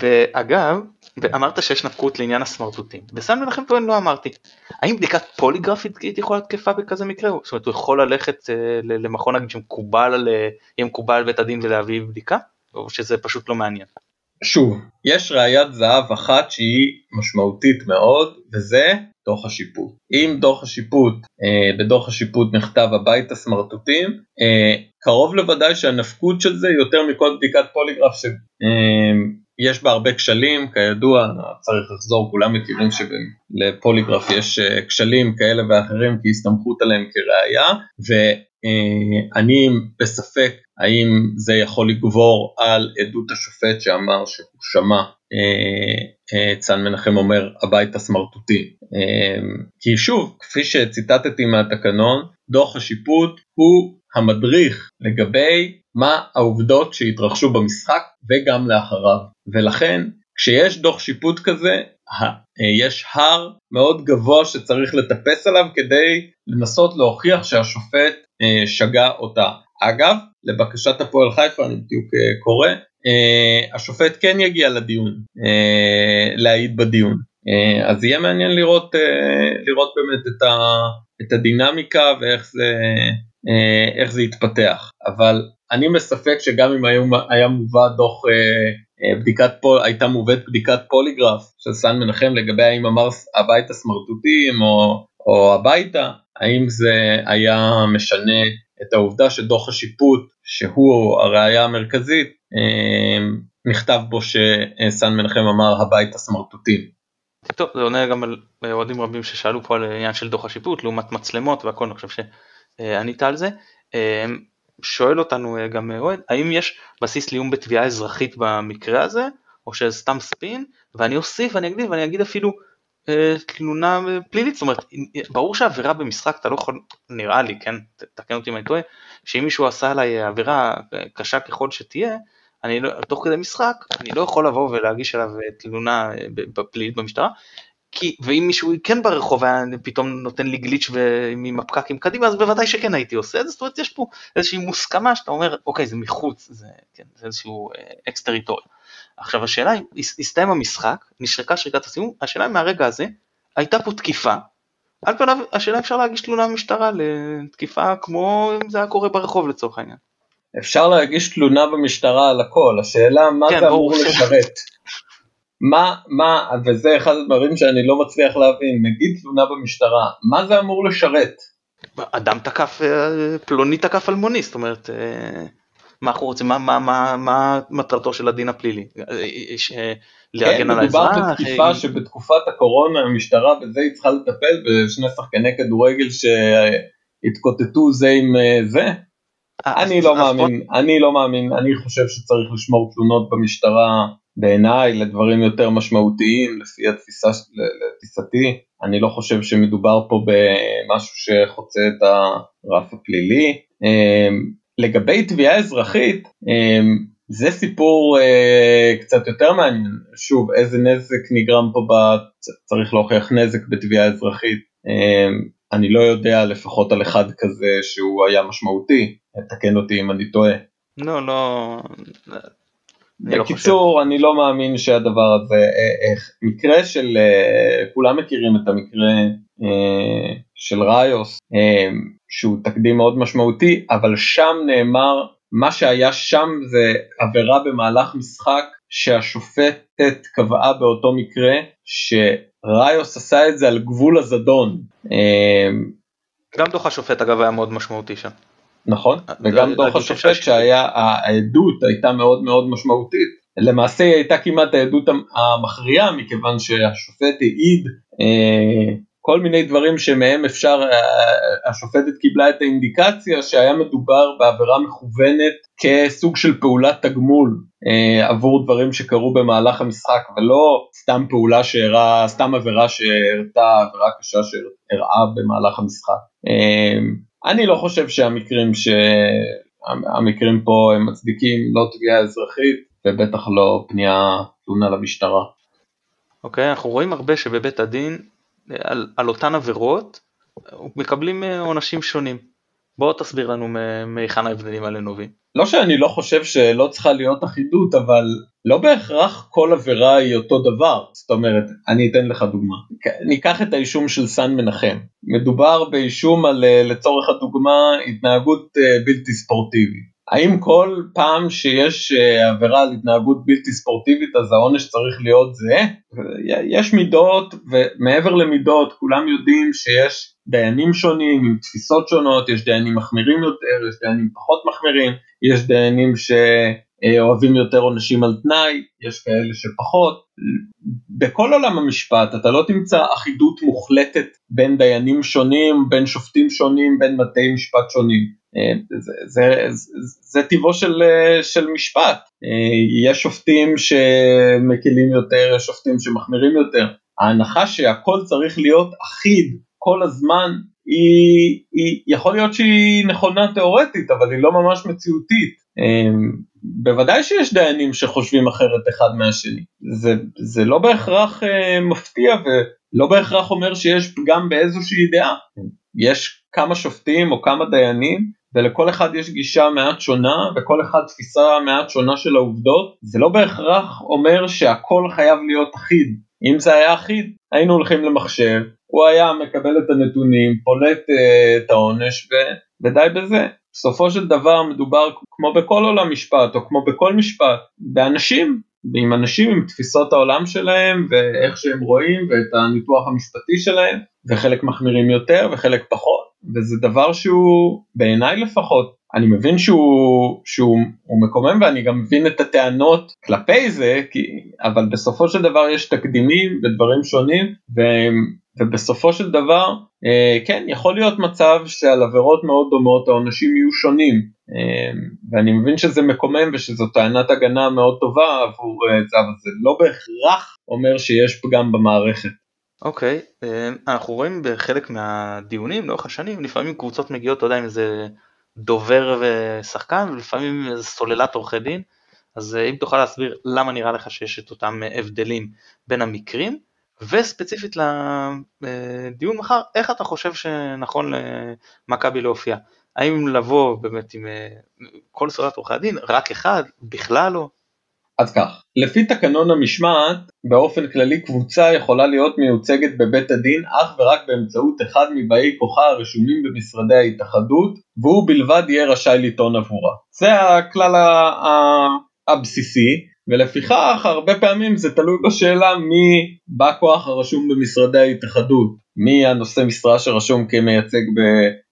ואגב, אמרת שיש נפקות לעניין הסמרטוטים. בסן מנחם טוען לא אמרתי. האם בדיקת פוליגרפית יכולה להיות תקפה בכזה מקרה? זאת אומרת, הוא יכול ללכת אה, למכון נגיד שמקובל אה, יהיה מקובל על בית הדין ולהביא בדיקה? או שזה פשוט לא מעניין? שוב, יש ראיית זהב אחת שהיא משמעותית מאוד, וזה דוח השיפוט. אם דוח השיפוט, אה, בדוח השיפוט נכתב הבית הסמרטוטים, אה, קרוב לוודאי שהנפקות של זה יותר מכל בדיקת פוליגרף שיש אה, בה הרבה כשלים, כידוע, צריך לחזור, כולם מכירים שלפוליגרף יש אה, כשלים כאלה ואחרים כי הסתמכות עליהם כראיה, ואני בספק האם זה יכול לגבור על עדות השופט שאמר שהוא שמע אה, אה, צאן מנחם אומר הבית הסמרטוטי. אה, כי שוב, כפי שציטטתי מהתקנון, דוח השיפוט הוא המדריך לגבי מה העובדות שהתרחשו במשחק וגם לאחריו. ולכן כשיש דוח שיפוט כזה, יש הר מאוד גבוה שצריך לטפס עליו כדי לנסות להוכיח שהשופט שגה אותה. אגב, לבקשת הפועל חיפה, אני בדיוק קורא, אה, השופט כן יגיע לדיון, אה, להעיד בדיון. אה, אז יהיה מעניין לראות, לראות באמת את, ה, את הדינמיקה ואיך זה, איך זה יתפתח. אבל אני מספק שגם אם היה, היה מובא דוח בדיקת פול, הייתה מובאת בדיקת פוליגרף של סן מנחם לגבי האם אמר הבית הסמרטוטים או, או הביתה, האם זה היה משנה את העובדה שדוח השיפוט, שהוא הראייה המרכזית, אה, נכתב בו שסן מנחם אמר הבית הסמרטוטים. טוב, זה עונה גם על אוהדים רבים ששאלו פה על עניין של דוח השיפוט לעומת מצלמות והכל, אני חושב שענית על זה. אה, שואל אותנו אה, גם אוהד, האם יש בסיס לאיום בתביעה אזרחית במקרה הזה, או שזה סתם ספין, ואני אוסיף ואני אגיד ואני אגיד אפילו תלונה פלילית, זאת אומרת, ברור שעבירה במשחק אתה לא יכול, נראה לי, כן, תקן אותי אם אני טועה, שאם מישהו עשה עליי עבירה קשה ככל שתהיה, אני לא, תוך כדי משחק, אני לא יכול לבוא ולהגיש עליו תלונה פלילית במשטרה, כי, ואם מישהו כן ברחוב היה פתאום נותן לי גליץ' עם הפקקים קדימה, אז בוודאי שכן הייתי עושה את זה, זאת אומרת יש פה איזושהי מוסכמה שאתה אומר, אוקיי זה מחוץ, זה, כן, זה איזשהו אקס טריטוריה. עכשיו השאלה אם הסתיים המשחק, נשרקה שריקת הסיום, השאלה אם מהרגע הזה הייתה פה תקיפה, על פניו השאלה אפשר להגיש תלונה במשטרה לתקיפה כמו אם זה היה קורה ברחוב לצורך העניין. אפשר להגיש תלונה במשטרה על הכל, השאלה מה כן, זה אמור לשרת. מה, מה, וזה אחד הדברים שאני לא מצליח להבין, נגיד תלונה במשטרה, מה זה אמור לשרת? אדם תקף, אה, פלוני תקף אלמוני, זאת אומרת, אה, מה אנחנו רוצים, מה, מה, מה, מה מטרתו של הדין הפלילי? אה, להגן על האזרח? כן, מדובר בתקיפה שבתקופת הקורונה המשטרה בזה היא צריכה לטפל בשני שחקני כדורגל שהתקוטטו זה עם זה? אני לא מאמין, אני לא מאמין, אני חושב שצריך לשמור תלונות במשטרה בעיניי לדברים יותר משמעותיים לפי התפיסה, לתפיסתי, אני לא חושב שמדובר פה במשהו שחוצה את הרף הפלילי. אמ, לגבי תביעה אזרחית, אמ, זה סיפור אה, קצת יותר מעניין, שוב איזה נזק נגרם פה, צריך להוכיח נזק בתביעה אזרחית, אמ, אני לא יודע לפחות על אחד כזה שהוא היה משמעותי, תקן אותי אם אני טועה. לא, לא, לא בקיצור, אני לא מאמין שהדבר הזה, אה, איך, מקרה של, אה, כולם מכירים את המקרה של ראיוס, שהוא תקדים מאוד משמעותי, אבל שם נאמר, מה שהיה שם זה עבירה במהלך משחק שהשופטת קבעה באותו מקרה שראיוס עשה את זה על גבול הזדון. גם דוח השופט אגב היה מאוד משמעותי שם. נכון, וגם דוח השופט שהיה, העדות הייתה מאוד מאוד משמעותית, למעשה היא הייתה כמעט העדות המכריעה מכיוון שהשופט העיד אה, כל מיני דברים שמהם אפשר, אה, השופטת קיבלה את האינדיקציה שהיה מדובר בעבירה מכוונת כסוג של פעולת תגמול אה, עבור דברים שקרו במהלך המשחק ולא סתם פעולה שהראה, סתם עבירה שהראתה עבירה קשה שהראה במהלך המשחק. אה, אני לא חושב שהמקרים שהמקרים פה הם מצדיקים לא תביעה אזרחית ובטח לא פנייה תלונה למשטרה. אוקיי, okay, אנחנו רואים הרבה שבבית הדין על, על אותן עבירות מקבלים אה, עונשים שונים. בוא תסביר לנו מהיכן ההבדלים האלה נובעים. לא שאני לא חושב שלא צריכה להיות אחידות, אבל לא בהכרח כל עבירה היא אותו דבר. זאת אומרת, אני אתן לך דוגמה. ניקח את האישום של סן מנחם. מדובר באישום על, אה, לצורך הדוגמה, התנהגות אה, בלתי ספורטיבית. האם כל פעם שיש אה, עבירה על התנהגות בלתי ספורטיבית אז העונש צריך להיות זהה? יש מידות ומעבר למידות כולם יודעים שיש דיינים שונים עם תפיסות שונות, יש דיינים מחמירים יותר, יש דיינים פחות מחמירים, יש דיינים שאוהבים יותר עונשים על תנאי, יש כאלה שפחות. בכל עולם המשפט אתה לא תמצא אחידות מוחלטת בין דיינים שונים, בין שופטים שונים, בין בתי משפט שונים. אה, זה, זה, זה, זה טבעו של, אה, של משפט, אה, יש שופטים שמקלים יותר, יש שופטים שמחמירים יותר, ההנחה שהכל צריך להיות אחיד כל הזמן היא, היא יכול להיות שהיא נכונה תיאורטית אבל היא לא ממש מציאותית. בוודאי שיש דיינים שחושבים אחרת אחד מהשני, זה, זה לא בהכרח מפתיע ולא בהכרח אומר שיש פגם באיזושהי דעה. יש כמה שופטים או כמה דיינים ולכל אחד יש גישה מעט שונה וכל אחד תפיסה מעט שונה של העובדות, זה לא בהכרח אומר שהכל חייב להיות אחיד. אם זה היה אחיד, היינו הולכים למחשב, הוא היה מקבל את הנתונים, פולט uh, את העונש ו... ודי בזה. בסופו של דבר מדובר כמו בכל עולם משפט או כמו בכל משפט, באנשים, ועם אנשים עם תפיסות העולם שלהם ואיך שהם רואים ואת הניתוח המשפטי שלהם, וחלק מחמירים יותר וחלק פחות. וזה דבר שהוא בעיניי לפחות אני מבין שהוא, שהוא מקומם ואני גם מבין את הטענות כלפי זה כי, אבל בסופו של דבר יש תקדימים ודברים שונים ו, ובסופו של דבר אה, כן יכול להיות מצב שעל עבירות מאוד דומות העונשים יהיו שונים אה, ואני מבין שזה מקומם ושזו טענת הגנה מאוד טובה עבור אה, זה אבל זה לא בהכרח אומר שיש פגם במערכת. אוקיי, okay, אה, אנחנו רואים בחלק מהדיונים לאורך השנים, לפעמים קבוצות מגיעות, אתה יודע, עם איזה דובר ושחקן, ולפעמים איזה סוללת עורכי דין, אז אם תוכל להסביר למה נראה לך שיש את אותם הבדלים בין המקרים, וספציפית לדיון מחר, איך אתה חושב שנכון למכבי להופיע? האם לבוא באמת עם כל סורת עורכי הדין, רק אחד, בכלל לא? אז כך, לפי תקנון המשמעת, באופן כללי קבוצה יכולה להיות מיוצגת בבית הדין אך ורק באמצעות אחד מבאי כוחה הרשומים במשרדי ההתאחדות, והוא בלבד יהיה רשאי לטעון עבורה. זה הכלל הבסיסי, ולפיכך הרבה פעמים זה תלוי בשאלה מי בא כוח הרשום במשרדי ההתאחדות, מי הנושא משרה שרשום כמייצג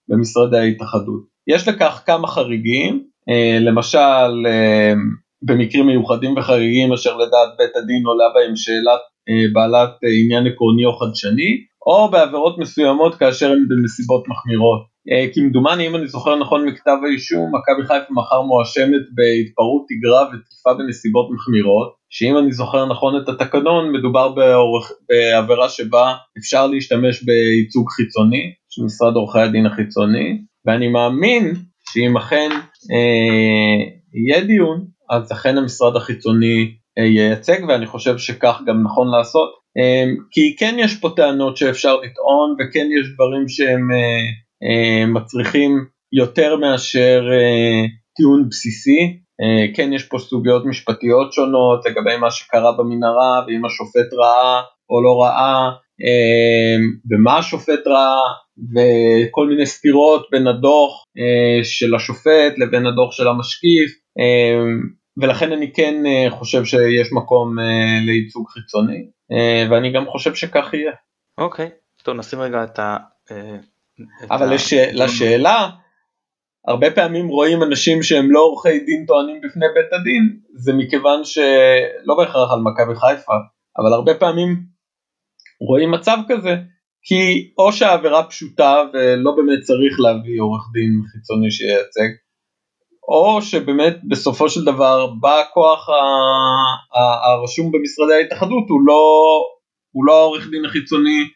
במשרדי ההתאחדות. יש לכך כמה חריגים, אה, למשל אה, במקרים מיוחדים וחריגים אשר לדעת בית הדין עולה בהם שאלת אה, בעלת אה, עניין עקרוני או חדשני, או בעבירות מסוימות כאשר הן בנסיבות מחמירות. אה, כמדומני אם אני זוכר נכון מכתב האישום, מכבי חיפה מחר מואשמת בהתפרעות תגרה ותקיפה בנסיבות מחמירות, שאם אני זוכר נכון את התקנון מדובר באורך, בעבירה שבה אפשר להשתמש בייצוג חיצוני של משרד עורכי הדין החיצוני, ואני מאמין שאם אכן אה, יהיה דיון אז אכן המשרד החיצוני אה, ייצג ואני חושב שכך גם נכון לעשות. אה, כי כן יש פה טענות שאפשר לטעון וכן יש דברים שהם אה, מצריכים יותר מאשר טיעון בסיסי. כן יש פה סוגיות משפטיות שונות לגבי מה שקרה במנהרה ואם השופט ראה או לא ראה ומה השופט ראה וכל מיני סתירות בין הדוח של השופט לבין הדוח של המשקיף. אמ, ולכן אני כן אה, חושב שיש מקום אה, לייצוג חיצוני אה, ואני גם חושב שכך יהיה. אוקיי, טוב נשים רגע את ה... אבל לש... לשאלה, הרבה פעמים רואים אנשים שהם לא עורכי דין טוענים בפני בית הדין, זה מכיוון שלא בהכרח על מכבי חיפה, אבל הרבה פעמים רואים מצב כזה, כי או שהעבירה פשוטה ולא באמת צריך להביא עורך דין חיצוני שייצג, או שבאמת בסופו של דבר בא הכוח הרשום במשרדי ההתאחדות הוא לא, הוא לא העורך דין החיצוני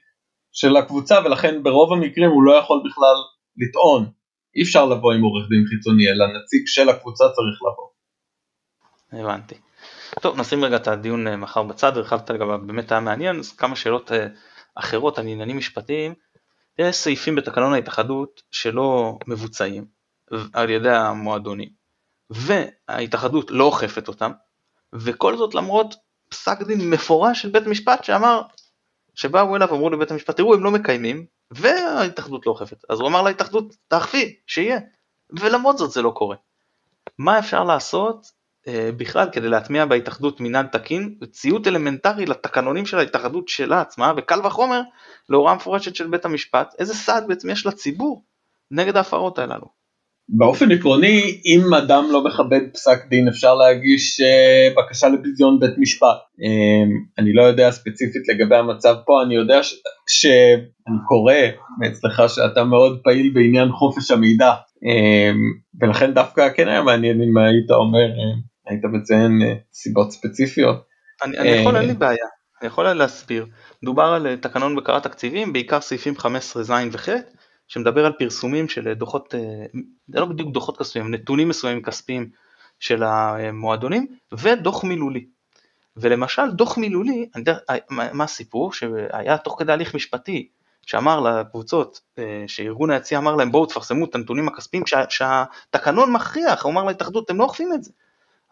של הקבוצה ולכן ברוב המקרים הוא לא יכול בכלל לטעון. אי אפשר לבוא עם עורך דין חיצוני אלא נציג של הקבוצה צריך לבוא. הבנתי. טוב נשים רגע את הדיון אה, מחר בצד, הרחבת לגביו באמת היה מעניין, אז כמה שאלות אה, אחרות על עניינים משפטיים. יש סעיפים בתקנון ההתאחדות שלא מבוצעים, על ידי המועדונים, וההתאחדות לא אוכפת אותם, וכל זאת למרות פסק דין מפורש של בית משפט שאמר, שבאו אליו אמרו לבית המשפט, תראו הם לא מקיימים, וההתאחדות לא אוכפת, אז הוא אמר להתאחדות, תאכפי, שיהיה, ולמרות זאת זה לא קורה. מה אפשר לעשות אה, בכלל כדי להטמיע בהתאחדות מנהל תקין ציות אלמנטרי לתקנונים של ההתאחדות שלה עצמה וקל וחומר להוראה מפורשת של בית המשפט איזה סעד בעצם יש לציבור נגד ההפרות הללו. באופן עקרוני אם אדם לא מכבד פסק דין אפשר להגיש uh, בקשה לביזיון בית משפט. Um, אני לא יודע ספציפית לגבי המצב פה, אני יודע שאני קורא מאצלך שאתה מאוד פעיל בעניין חופש המידע um, ולכן דווקא כן היה מעניין אם היית אומר, uh, היית מציין uh, סיבות ספציפיות. אני, אני יכול, אין לי בעיה, אני יכול להסביר. מדובר על תקנון בקרת תקציבים, בעיקר סעיפים 15 ז' וח' שמדבר על פרסומים של דוחות, אה, זה לא בדיוק דוחות כספיים, נתונים מסוימים כספיים של המועדונים ודוח מילולי. ולמשל דוח מילולי, אני יודע אה, מה הסיפור? שהיה תוך כדי הליך משפטי שאמר לקבוצות, אה, שארגון היציע אמר להם בואו תפרסמו את הנתונים הכספיים שה, שהתקנון מכריח, הוא אמר להתאחדות אתם לא אוכפים את זה.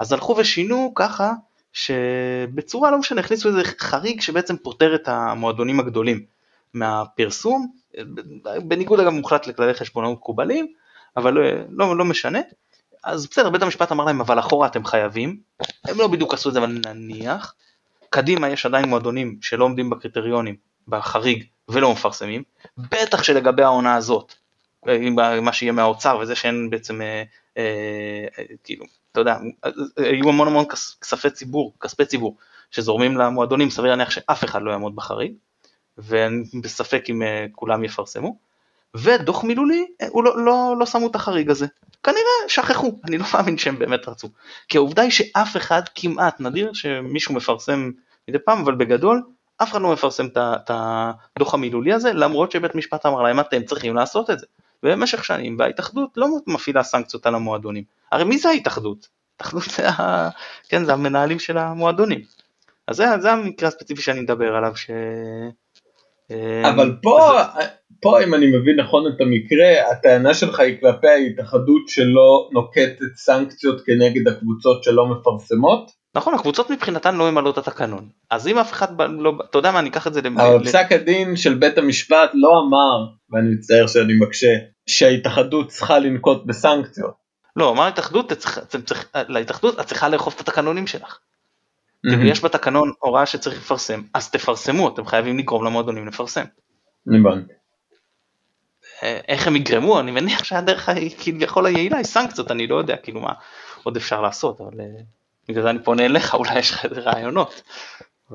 אז הלכו ושינו ככה שבצורה לא משנה הכניסו איזה חריג שבעצם פותר את המועדונים הגדולים מהפרסום בניגוד אגב מוחלט לכללי חשבונאות מקובלים, אבל לא, לא, לא משנה. אז בסדר, בית המשפט אמר להם, אבל אחורה אתם חייבים, הם לא בדיוק עשו את זה, אבל נניח. קדימה יש עדיין מועדונים שלא עומדים בקריטריונים, בחריג, ולא מפרסמים, בטח שלגבי העונה הזאת, מה שיהיה מהאוצר וזה שאין בעצם, אה, אה, כאילו, אתה יודע, היו המון המון כספי ציבור, כספי ציבור, שזורמים למועדונים, סביר להניח שאף אחד לא יעמוד בחריג. ואני בספק אם אה, כולם יפרסמו. ודוח מילולי, אה, הוא לא, לא, לא שמו את החריג הזה. כנראה שכחו, אני לא מאמין שהם באמת רצו. כי העובדה היא שאף אחד כמעט, נדיר שמישהו מפרסם מדי פעם, אבל בגדול, אף אחד לא מפרסם את הדוח המילולי הזה, למרות שבית משפט אמר להם אתם צריכים לעשות את זה. ובמשך שנים, וההתאחדות לא מפעילה סנקציות על המועדונים. הרי מי זה ההתאחדות? התאחדות זה, ה... כן, זה המנהלים של המועדונים. אז זה, זה המקרה הספציפי שאני מדבר עליו, ש... אה, אבל פה. פה אם אני מבין נכון את המקרה, הטענה שלך היא כלפי ההתאחדות שלא נוקטת סנקציות כנגד הקבוצות שלא מפרסמות? נכון, הקבוצות מבחינתן לא ממלאות את התקנון. אז אם אף אחד לא, אתה יודע מה, אני אקח את זה למ... אבל פסק הדין של בית המשפט לא אמר, ואני מצטער שאני מקשה, שההתאחדות צריכה לנקוט בסנקציות. לא, אמר ההתאחדות, להתאחדות את צריכה לאכוף את התקנונים שלך. ויש בתקנון הוראה שצריך לפרסם, אז תפרסמו, אתם חייבים לגרום למועדונים לפרסם. הבנתי. אה, איך הם יגרמו, אני מניח שהדרך כביכול היעילה היא סנקציות, אני לא יודע כאילו מה עוד אפשר לעשות, אבל אה, בגלל זה אני פונה אליך, אולי יש לך רעיונות.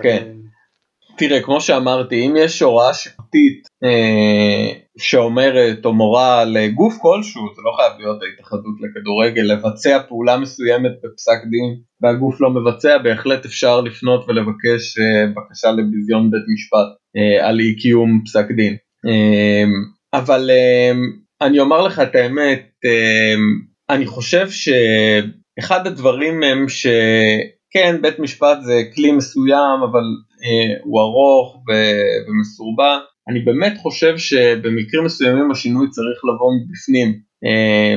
כן. תראה, כמו שאמרתי, אם יש הוראה שיפוטית אה, שאומרת או מורה לגוף כלשהו, זה לא חייב להיות ההתאחדות לכדורגל, לבצע פעולה מסוימת בפסק דין והגוף לא מבצע, בהחלט אפשר לפנות ולבקש אה, בקשה לביזיון בית משפט אה, על אי קיום פסק דין. אה, אבל אה, אני אומר לך את האמת, אה, אני חושב שאחד הדברים הם ש... כן, בית משפט זה כלי מסוים, אבל אה, הוא ארוך ו- ומסורבן. אני באמת חושב שבמקרים מסוימים השינוי צריך לבוא מבפנים. אה,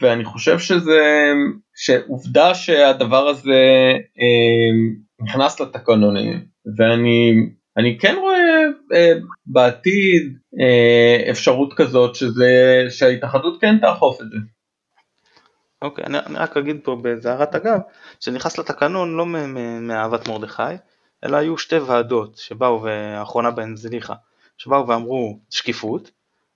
ואני חושב שזה, שעובדה שהדבר הזה אה, נכנס לתקנונים, ואני אני כן רואה אה, בעתיד אה, אפשרות כזאת שזה, שההתאחדות כן תאכוף את זה. אוקיי, אני, אני רק אגיד פה באיזה הערת אגב, שנכנס לתקנון לא מאהבת מרדכי, אלא היו שתי ועדות שבאו, והאחרונה בהן זליכה, שבאו ואמרו שקיפות,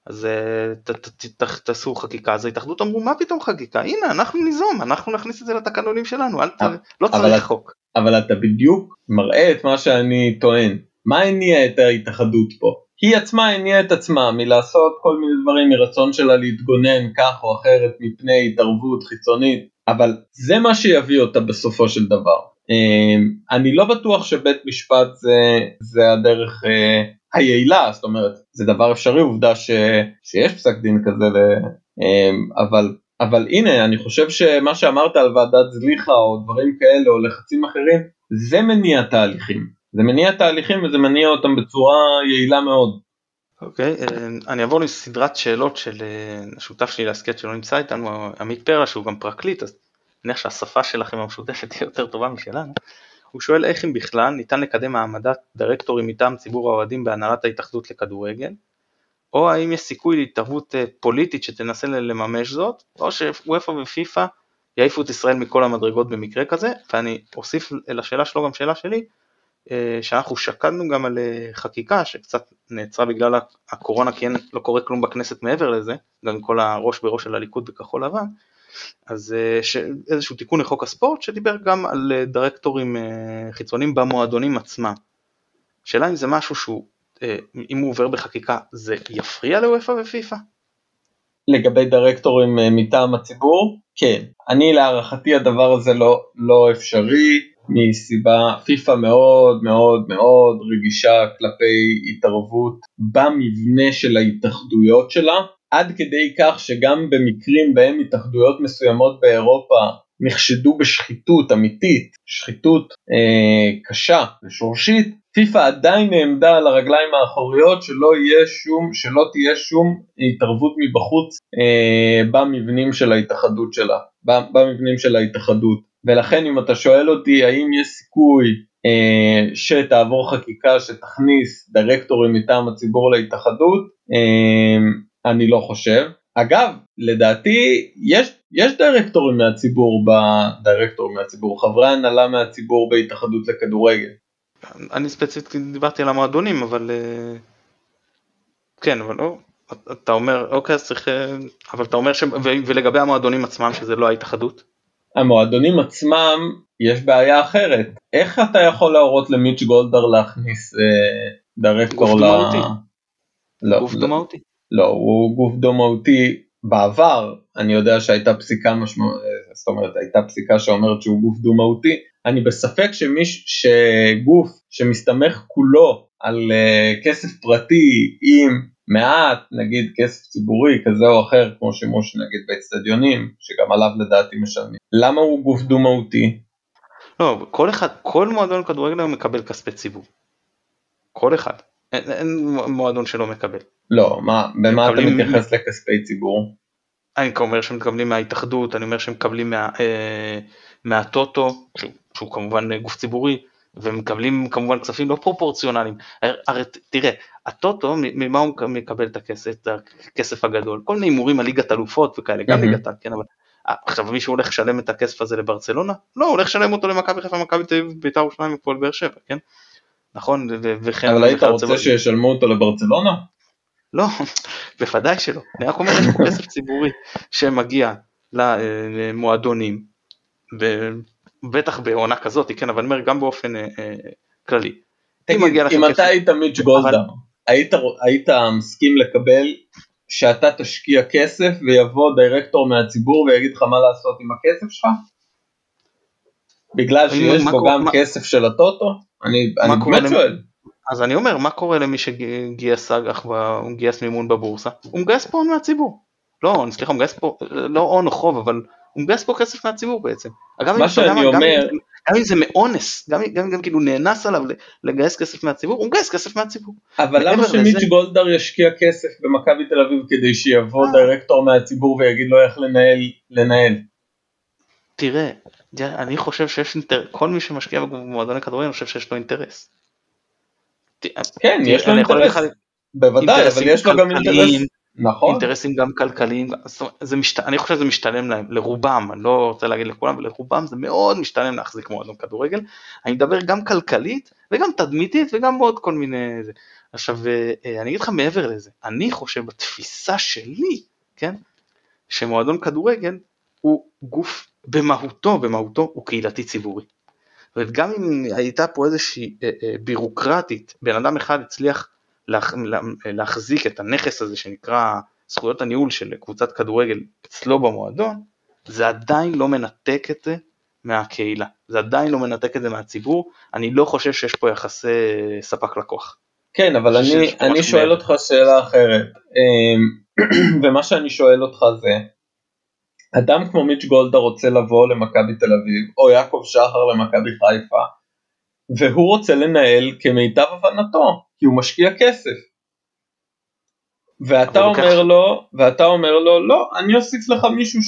אז אה, ת, ת, ת, ת, תעשו חקיקה, אז ההתאחדות אמרו מה פתאום חקיקה, הנה אנחנו ניזום, אנחנו נכניס את זה לתקנונים שלנו, אל ת, לא צריך חוק. אבל אתה בדיוק מראה את מה שאני טוען, מה הניע את ההתאחדות פה? היא עצמה הניעה את עצמה מלעשות כל מיני דברים מרצון שלה להתגונן כך או אחרת מפני התערבות חיצונית, אבל זה מה שיביא אותה בסופו של דבר. אמ, אני לא בטוח שבית משפט זה, זה הדרך אה, היעילה, זאת אומרת זה דבר אפשרי, עובדה ש, שיש פסק דין כזה, ל, אמ, אבל, אבל הנה אני חושב שמה שאמרת על ועדת זליכה או דברים כאלה או לחצים אחרים, זה מניע תהליכים. זה מניע תהליכים וזה מניע אותם בצורה יעילה מאוד. אוקיי, okay, אה, אני אעבור לסדרת שאלות של אה, השותף שלי להסכת שלא נמצא איתנו, עמית פרלה שהוא גם פרקליט, אז מניח שהשפה שלכם המשותפת תהיה יותר טובה משלנו. הוא שואל איך אם בכלל ניתן לקדם העמדת דירקטורים מטעם ציבור האוהדים בהנהלת ההתאחדות לכדורגל, או האם יש סיכוי להתערבות אה, פוליטית שתנסה לממש זאת, או שוופא ופיפ"א יעיפו את ישראל מכל המדרגות במקרה כזה, ואני אוסיף לשאלה שלו גם שאלה שלי, שאנחנו שקדנו גם על אה, חקיקה שקצת נעצרה בגלל הקורונה כי אין, לא קורה כלום בכנסת מעבר לזה, גם כל הראש בראש של הליכוד בכחול לבן, אז אה, איזשהו תיקון לחוק הספורט שדיבר גם על דירקטורים חיצוניים במועדונים עצמם. שאלה אם זה משהו שהוא, אם הוא עובר בחקיקה זה יפריע לאופה ופיפ"א? לגבי דירקטורים מטעם הציבור? כן. אני להערכתי הדבר הזה לא, לא אפשרי. מסיבה, פיפ"א מאוד מאוד מאוד רגישה כלפי התערבות במבנה של ההתאחדויות שלה, עד כדי כך שגם במקרים בהם התאחדויות מסוימות באירופה נחשדו בשחיתות אמיתית, שחיתות אה, קשה ושורשית, פיפ"א עדיין נעמדה על הרגליים האחוריות שלא שום, שלא תהיה שום התערבות מבחוץ אה, במבנים של ההתאחדות שלה, במבנים של ההתאחדות. ולכן אם אתה שואל אותי האם יש סיכוי אה, שתעבור חקיקה שתכניס דירקטורים מטעם הציבור להתאחדות, אה, אני לא חושב. אגב, לדעתי יש, יש דירקטורים מהציבור, דירקטורים מהציבור, חברי הנהלה מהציבור בהתאחדות לכדורגל. אני ספציפית דיברתי על המועדונים, אבל אה, כן, אבל לא, אתה אומר, אוקיי, אז צריך, אה, אבל אתה אומר, ש... ולגבי המועדונים עצמם, שזה לא ההתאחדות? המועדונים עצמם יש בעיה אחרת. איך אתה יכול להורות למיץ' גולדבר להכניס אה, דירקטור ל... לא, גוף דומאותי? לא, הוא גוף דומאותי בעבר. אני יודע שהייתה פסיקה משמעות, אה, זאת אומרת הייתה פסיקה שאומרת שהוא גוף דו-מהותי, אני בספק שמיש, שגוף שמסתמך כולו על uh, כסף פרטי עם מעט נגיד כסף ציבורי כזה או אחר כמו שימוש נגיד באצטדיונים שגם עליו לדעתי משלמים. למה הוא גוף דו מהותי? לא, כל אחד, כל מועדון כדורגל היום מקבל כספי ציבור. כל אחד. אין, אין מועדון שלא מקבל. לא, מה, במה אתה מתייחס לכספי ציבור? אני אומר שהם מקבלים מההתאחדות, אני אומר שהם מקבלים מה, אה, מהטוטו, שהוא, שהוא כמובן גוף ציבורי, והם מקבלים כמובן כספים לא פרופורציונליים. הרי, תראה, הטוטו, ממה הוא מק- מקבל את הכסף, את הכסף הגדול? כל מיני הימורים על ליגת אלופות וכאלה, גם. ליגת העל, כן, אבל אה, עכשיו מישהו הולך לשלם את הכסף הזה לברצלונה? לא, הוא הולך לשלם אותו למכבי חיפה, מכבי תל אביב, בית"ר ירושלים ופועל באר שבע, כן? נכון? וכן, אבל היית רוצה. שישלמו אותו לברצלונה? לא, בוודאי שלא. אני רק אומר, יש פה כסף ציבורי שמגיע למועדונים, בטח בעונה כזאת, כן, אבל אני אומר גם באופן אה, אה, כללי. אם אתה היית מיץ' גולדהר, היית, היית מסכים לקבל שאתה תשקיע כסף ויבוא דירקטור מהציבור ויגיד לך מה לעשות עם הכסף שלך? בגלל שיש מה בו גם מה- כסף של הטוטו? אני, אני באמת למ- שואל. אז אני אומר, מה קורה למי שגייס אג"ח, גייס מימון בבורסה? הוא מגייס פה הון מהציבור. לא, אני סליחה, הוא מגייס פה, לא הון או חוב, אבל הוא מגייס פה כסף מהציבור בעצם. מה שאני אומר- גם אם זה מאונס, גם אם- גם אם גם כאילו נאנס עליו לגייס כסף מהציבור, הוא מגייס כסף מהציבור. אבל למה שמיץ' גולדהר ישקיע כסף במכבי תל אביב כדי שיבוא אה. דירקטור מהציבור ויגיד לו איך לנהל, לנהל? תראה, אני חושב שיש אינטרס, כל מי שמשקיע במועדוני כדורגל, אני חושב שיש לו אינטרס. כן, יש לו אינטרס, בוודאי, אבל יש לו גם אינטרס, נכון, אינטרסים גם כלכליים, זה משת... אני חושב שזה משתלם להם, לרובם, אני לא רוצה להגיד לכולם, אבל לרובם זה מאוד משתלם להחזיק מועדון כדורגל. אני מדבר גם כלכלית וגם תדמיתית וגם עוד כל מיני... זה. עכשיו, אה, אה, אני אגיד לך מעבר לזה, אני חושב בתפיסה שלי, כן, שמועדון כדורגל הוא גוף במהותו, במהותו הוא קהילתי ציבורי. זאת אומרת, גם אם הייתה פה איזושהי אה, בירוקרטית, בן אדם אחד הצליח להח, לה- להחזיק את הנכס הזה שנקרא זכויות הניהול של קבוצת כדורגל אצלו במועדון, זה עדיין לא מנתק את זה מהקהילה, זה עדיין לא מנתק את זה מהציבור, אני לא חושב שיש פה יחסי ספק לקוח. כן, אבל אני, אני שואל מעבר. אותך שאלה אחרת, אמ, ומה שאני שואל אותך זה, אדם כמו מיץ' גולדה רוצה לבוא למכבי תל אביב, או יעקב שחר למכבי חיפה, והוא רוצה לנהל כמיטב הבנתו, כי הוא משקיע כסף. ואתה אומר לו, ואתה אומר לו, לא, אני אוסיף לך מישהו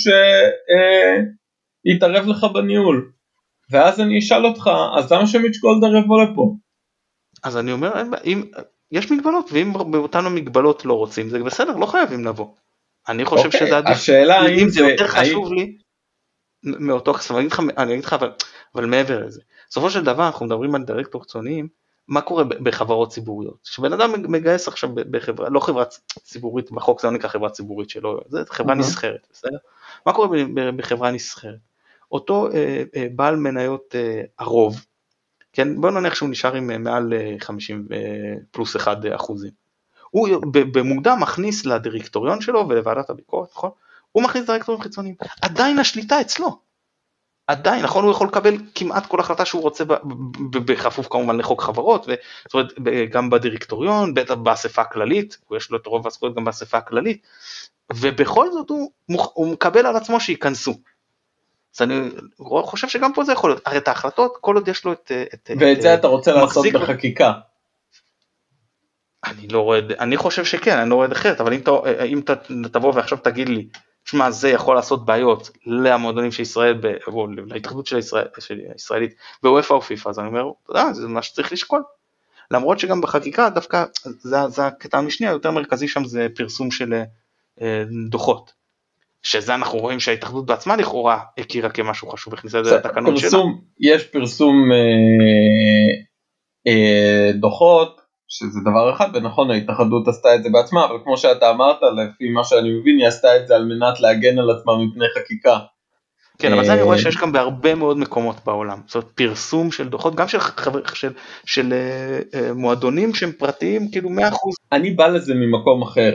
שיתערב לך בניהול. ואז אני אשאל אותך, אז למה שמיץ' גולדה יבוא לפה? אז אני אומר, אם, יש מגבלות, ואם באותן המגבלות לא רוצים, זה בסדר, לא חייבים לבוא. אני חושב אוקיי, שזה עדיף, השאלה האם אם זה זה, יותר האם- חשוב לי מאותו לך, אני אגיד לך אבל, אבל מעבר לזה, בסופו של דבר אנחנו מדברים על דירקטור חיצוניים, מה קורה בחברות ציבוריות? שבן אדם מגייס עכשיו בחברה, לא חברה ציבורית, בחוק זה לא נקרא חברה ציבורית שלו, זה חברה אהה. נסחרת, בסדר? מה קורה בחברה נסחרת? אותו אה, אה, בעל מניות אה, הרוב, כן, בוא נניח שהוא נשאר עם אה, מעל אה, 50 אה, פלוס 1 אחוזים. הוא במודע מכניס לדירקטוריון שלו ולוועדת הביקורת, נכון? הוא מכניס דירקטורים חיצוניים. עדיין השליטה אצלו. עדיין, נכון, הוא יכול לקבל כמעט כל החלטה שהוא רוצה, בכפוף כמובן לחוק חברות, זאת אומרת, גם בדירקטוריון, בטח באספה הכללית, יש לו את רוב הזכויות גם באספה הכללית, ובכל זאת הוא, הוא מקבל על עצמו שייכנסו. אז אני חושב שגם פה זה יכול להיות, הרי את ההחלטות, כל עוד יש לו את... את ואת את- זה אתה רוצה לעשות בחקיקה. אני לא רואה, אני חושב שכן, אני לא רואה אחרת, אבל אם, אתה, אם אתה תבוא ועכשיו תגיד לי, שמע זה יכול לעשות בעיות למועדונים של ישראל, או להתאחדות של, ישראל, של הישראלית, בוופא או פיפא, אז אני אומר, אתה יודע, זה מה שצריך לשקול. למרות שגם בחקיקה דווקא, זה, זה הקטע המשני היותר מרכזי שם זה פרסום של אה, דוחות. שזה אנחנו רואים שההתאחדות בעצמה לכאורה הכירה כמשהו חשוב, הכניסה את זה לתקנון שלה. יש פרסום אה, אה, דוחות, שזה דבר אחד, ונכון ההתאחדות עשתה את זה בעצמה, אבל כמו שאתה אמרת, לפי מה שאני מבין, היא עשתה את זה על מנת להגן על עצמה מפני חקיקה. כן, אבל זה אני רואה אה, שיש גם בהרבה מאוד מקומות בעולם. זאת אומרת, פרסום של דוחות, גם של, חבר, של, של אה, מועדונים שהם פרטיים, כאילו 100%. אני בא לזה ממקום אחר.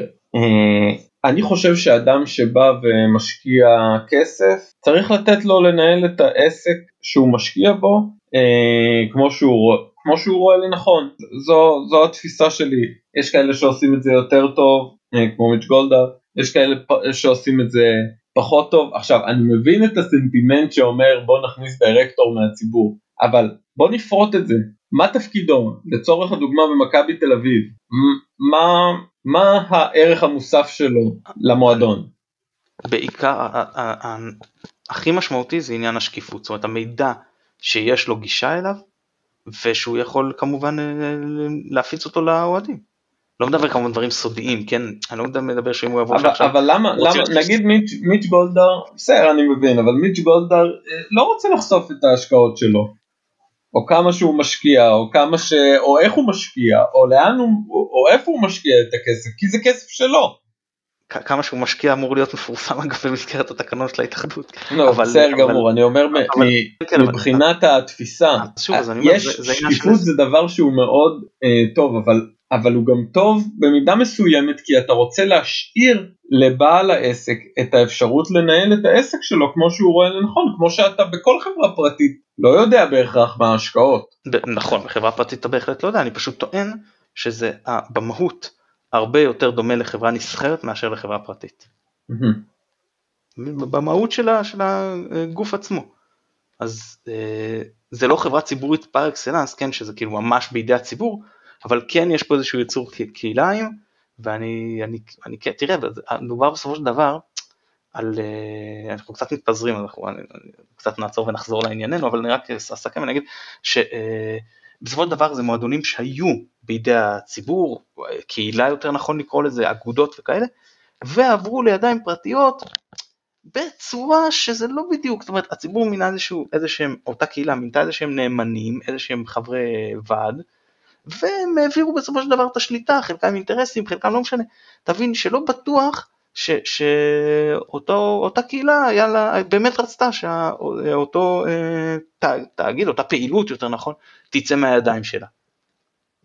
אני חושב שאדם שבא ומשקיע כסף, צריך לתת לו לנהל את העסק שהוא משקיע בו, אה, כמו שהוא, כמו שהוא רואה לנכון. זו, זו התפיסה שלי. יש כאלה שעושים את זה יותר טוב, אה, כמו מיץ' גולדהר, יש כאלה שעושים את זה פחות טוב. עכשיו, אני מבין את הסנטימנט שאומר בוא נכניס דירקטור מהציבור, אבל בוא נפרוט את זה. מה תפקידו, לצורך הדוגמה במכבי תל אביב, מה, מה הערך המוסף שלו למועדון? בעיקר, הכי משמעותי זה עניין השקיפות, זאת אומרת המידע שיש לו גישה אליו, ושהוא יכול כמובן אה, להפיץ אותו לאוהדים. לא מדבר כמובן דברים סודיים, כן? אני לא מדבר שאם הוא יבוא אבל, עכשיו... אבל למה, למה נגיד מיץ', מיץ' גולדהר, בסדר אני מבין, אבל מיץ' גולדהר אה, לא רוצה לחשוף את ההשקעות שלו. או כמה שהוא משקיע, או כמה ש... או איך הוא משקיע, או לאן הוא... או איפה הוא משקיע את הכסף, כי זה כסף שלו. כמה שהוא משקיע אמור להיות מפורסם אגב במסגרת התקנון של ההתאחדות. לא, בסדר גמור, אני אומר כן, מבחינת התפיסה, שקיפות זה דבר שהוא מאוד אה, טוב, אבל הוא גם טוב במידה מסוימת כי אתה רוצה להשאיר לבעל העסק את האפשרות לנהל את העסק שלו כמו שהוא רואה לנכון, כמו שאתה בכל חברה פרטית לא יודע בהכרח מה ההשקעות. נכון, בחברה פרטית אתה בהחלט לא יודע, אני פשוט טוען שזה במהות. הרבה יותר דומה לחברה נסחרת מאשר לחברה פרטית. במהות שלה, של הגוף עצמו. אז אה, זה לא חברה ציבורית פר אקסלנס, כן, שזה כאילו ממש בידי הציבור, אבל כן יש פה איזשהו יצור קהיליים, ואני, אני, אני, כן, תראה, מדובר בסופו של דבר על, אה, אנחנו קצת מתפזרים, אנחנו אני, אני, קצת נעצור ונחזור לענייננו, אבל אני רק אסכם ואני אגיד שבסופו של דבר זה מועדונים שהיו בידי הציבור, קהילה יותר נכון לקרוא לזה, אגודות וכאלה, ועברו לידיים פרטיות בצורה שזה לא בדיוק, זאת אומרת הציבור מינה איזשהו, איזשהם, אותה קהילה מינתה איזה שהם נאמנים, איזה שהם חברי ועד, והם העבירו בסופו של דבר את השליטה, חלקם אינטרסים, חלקם לא משנה, תבין שלא בטוח שאותה קהילה לה, באמת רצתה שאותו אה, תאגיד, אותה פעילות יותר נכון, תצא מהידיים שלה.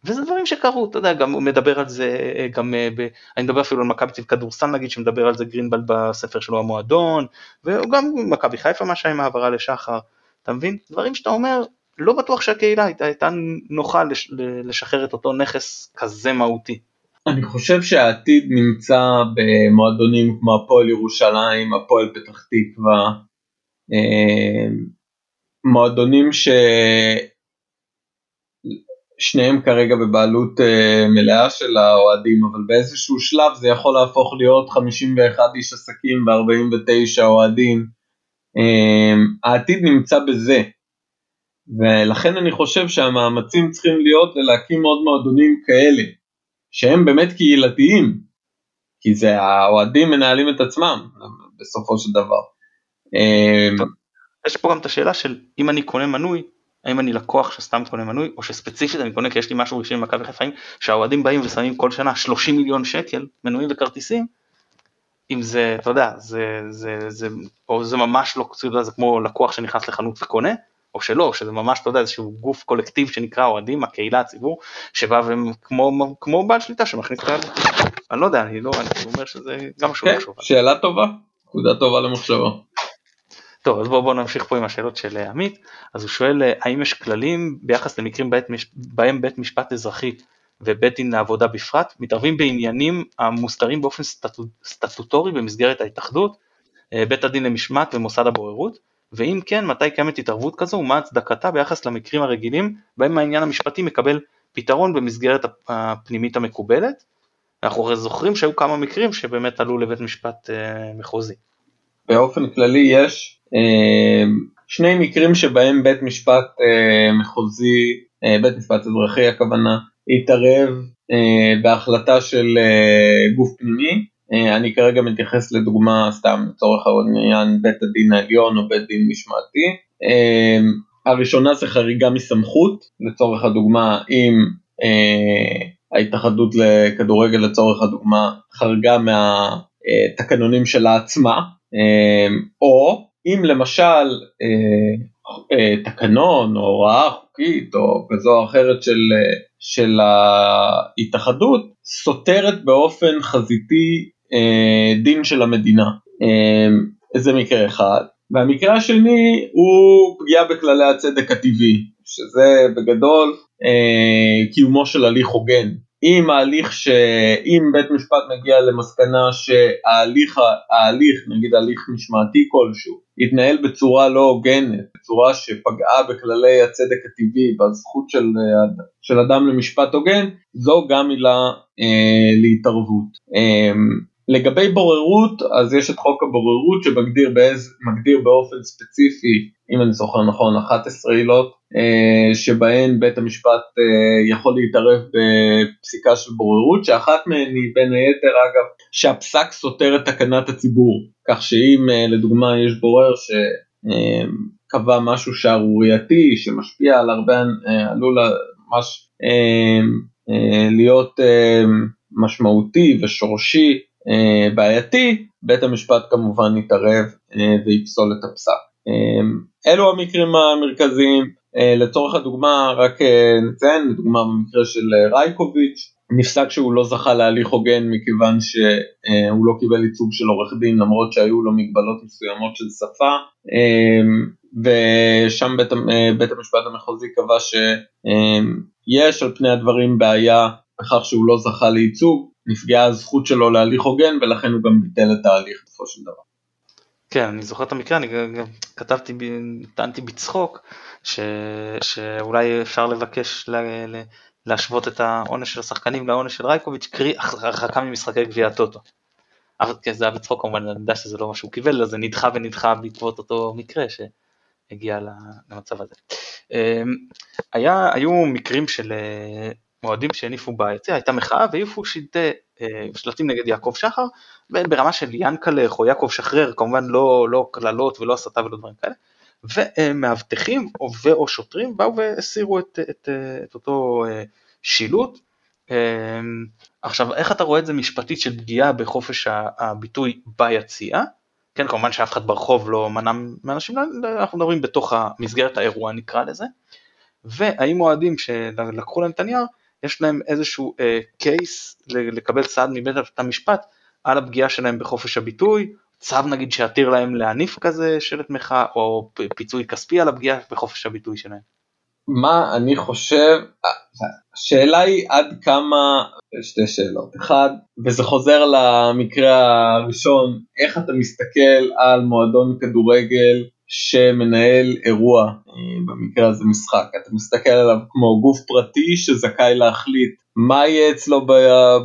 וזה דברים שקרו, אתה יודע, גם הוא מדבר על זה, אה, גם, אה, ב, אני מדבר אפילו על מכבי תל כדורסל נגיד, שמדבר על זה גרינבלד בספר שלו המועדון, וגם מכבי חיפה מה שהיה עם העברה לשחר, אתה מבין? דברים שאתה אומר, לא בטוח שהקהילה הייתה, הייתה נוחה לש, לשחרר את אותו נכס כזה מהותי. אני חושב שהעתיד נמצא במועדונים כמו הפועל ירושלים, הפועל פתח תקווה, אה, מועדונים ש... שניהם כרגע בבעלות uh, מלאה של האוהדים, אבל באיזשהו שלב זה יכול להפוך להיות 51 איש עסקים ו-49 אוהדים. Uh, העתיד נמצא בזה, ולכן אני חושב שהמאמצים צריכים להיות להקים עוד מועדונים כאלה, שהם באמת קהילתיים, כי זה האוהדים מנהלים את עצמם בסופו של דבר. Uh, יש פה גם את השאלה של אם אני קונה מנוי, האם אני לקוח שסתם קונה מנוי, או שספציפית אני קונה כי יש לי משהו רשמי במכבי חיפה, שהאוהדים באים ושמים כל שנה 30 מיליון שקל מנויים וכרטיסים, אם זה, אתה יודע, זה, זה, זה, או זה ממש לא, זה כמו לקוח שנכנס לחנות וקונה, או שלא, שזה ממש, אתה יודע, איזשהו גוף קולקטיב שנקרא אוהדים, הקהילה, הציבור, שבא וכמו כמו בעל שליטה שמכניס את ה... אני לא יודע, אני לא, אני אומר שזה גם משהו כן, שאלה טובה, נקודה טובה למחשבה. טוב, אז בואו בוא נמשיך פה עם השאלות של אה, עמית. אז הוא שואל, אה, האם יש כללים ביחס למקרים בית, בהם בית משפט אזרחי ובית דין לעבודה בפרט מתערבים בעניינים המוסדרים באופן סטטוט, סטטוטורי במסגרת ההתאחדות, אה, בית הדין למשמעת ומוסד הבוררות, ואם כן, מתי קיימת התערבות כזו ומה הצדקתה ביחס למקרים הרגילים בהם העניין המשפטי מקבל פתרון במסגרת הפנימית המקובלת. אנחנו הרי זוכרים שהיו כמה מקרים שבאמת עלו לבית משפט מחוזי. באופן כללי יש אה, שני מקרים שבהם בית משפט אה, מחוזי, אה, בית משפט אזרחי הכוונה, התערב בהחלטה של גוף פנימי, אני כרגע מתייחס לדוגמה סתם לצורך העניין בית הדין העליון או בית דין משמעתי. הראשונה זה חריגה מסמכות, לצורך הדוגמה אם ההתאחדות לכדורגל לצורך הדוגמה חרגה מהתקנונים שלה עצמה, או אם למשל אה, אה, תקנון או הוראה חוקית או כזו או אחרת של, אה, של ההתאחדות סותרת באופן חזיתי אה, דין של המדינה. אה, זה מקרה אחד. והמקרה השני הוא פגיעה בכללי הצדק הטבעי, שזה בגדול אה, קיומו של הליך הוגן. אם ההליך ש... אם בית משפט מגיע למסקנה שההליך, ההליך, נגיד הליך משמעתי כלשהו, התנהל בצורה לא הוגנת, בצורה שפגעה בכללי הצדק הטבעי, בזכות של, של אדם למשפט הוגן, זו גם עילה אה, להתערבות. אה, לגבי בוררות, אז יש את חוק הבוררות שמגדיר באיז, באופן ספציפי, אם אני זוכר נכון, 11 עילות, אה, שבהן בית המשפט אה, יכול להתערב בפסיקה של בוררות, שאחת מהן היא בין היתר אגב, שהפסק סותר את תקנת הציבור, כך שאם אה, לדוגמה יש בורר שקבע משהו שערורייתי, שמשפיע על הרבה, עלול ממש להיות משמעותי ושורשי, בעייתי, בית המשפט כמובן יתערב אה, ויפסול את הפסק. אה, אלו המקרים המרכזיים, לצורך הדוגמה רק נציין, לדוגמה במקרה של רייקוביץ', נפסק שהוא לא זכה להליך הוגן מכיוון שהוא לא קיבל ייצוג של עורך דין למרות שהיו לו מגבלות מסוימות של שפה. ושם בית, בית המשפט המחוזי קבע שיש על פני הדברים בעיה בכך שהוא לא זכה לייצוג נפגעה הזכות שלו להליך הוגן ולכן הוא גם ביטל את ההליך בסופו של דבר. כן, אני זוכר את המקרה, אני גם כתבתי, טענתי בצחוק, ש, שאולי אפשר לבקש לה, לה, להשוות את העונש של השחקנים לעונש של רייקוביץ', קרי הרחקה ממשחקי גביע הטוטו. אבל כן, זה היה בצחוק כמובן, אני יודע שזה לא מה שהוא קיבל, אז זה נדחה ונדחה בעקבות אותו מקרה שהגיע למצב הזה. אמ, היה, היו מקרים של מועדים שהניפו ביציע, הייתה מחאה והעיפו שלטי, אה, שלטים נגד יעקב שחר, ברמה של ינקלך או יעקב שחרר, כמובן לא, לא קללות ולא הסתה ולא דברים כאלה, ומאבטחים או שוטרים באו והסירו את, את, את, את אותו אה, שילוט. אה, עכשיו, איך אתה רואה את זה משפטית של פגיעה בחופש הביטוי ביציע? כן, כמובן שאף אחד ברחוב לא מנע מאנשים, אנחנו מדברים בתוך המסגרת האירוע נקרא לזה, והאם אוהדים שלקחו להם את הנייר, יש להם איזשהו קייס uh, לקבל סעד מבית המשפט על הפגיעה שלהם בחופש הביטוי, צו נגיד שיתיר להם להניף כזה שלט מחאה או פיצוי כספי על הפגיעה בחופש הביטוי שלהם. מה אני חושב, השאלה היא עד כמה, שתי שאלות, אחד, וזה חוזר למקרה הראשון, איך אתה מסתכל על מועדון כדורגל שמנהל אירוע, אה, במקרה הזה משחק, אתה מסתכל עליו כמו גוף פרטי שזכאי להחליט מה יהיה אצלו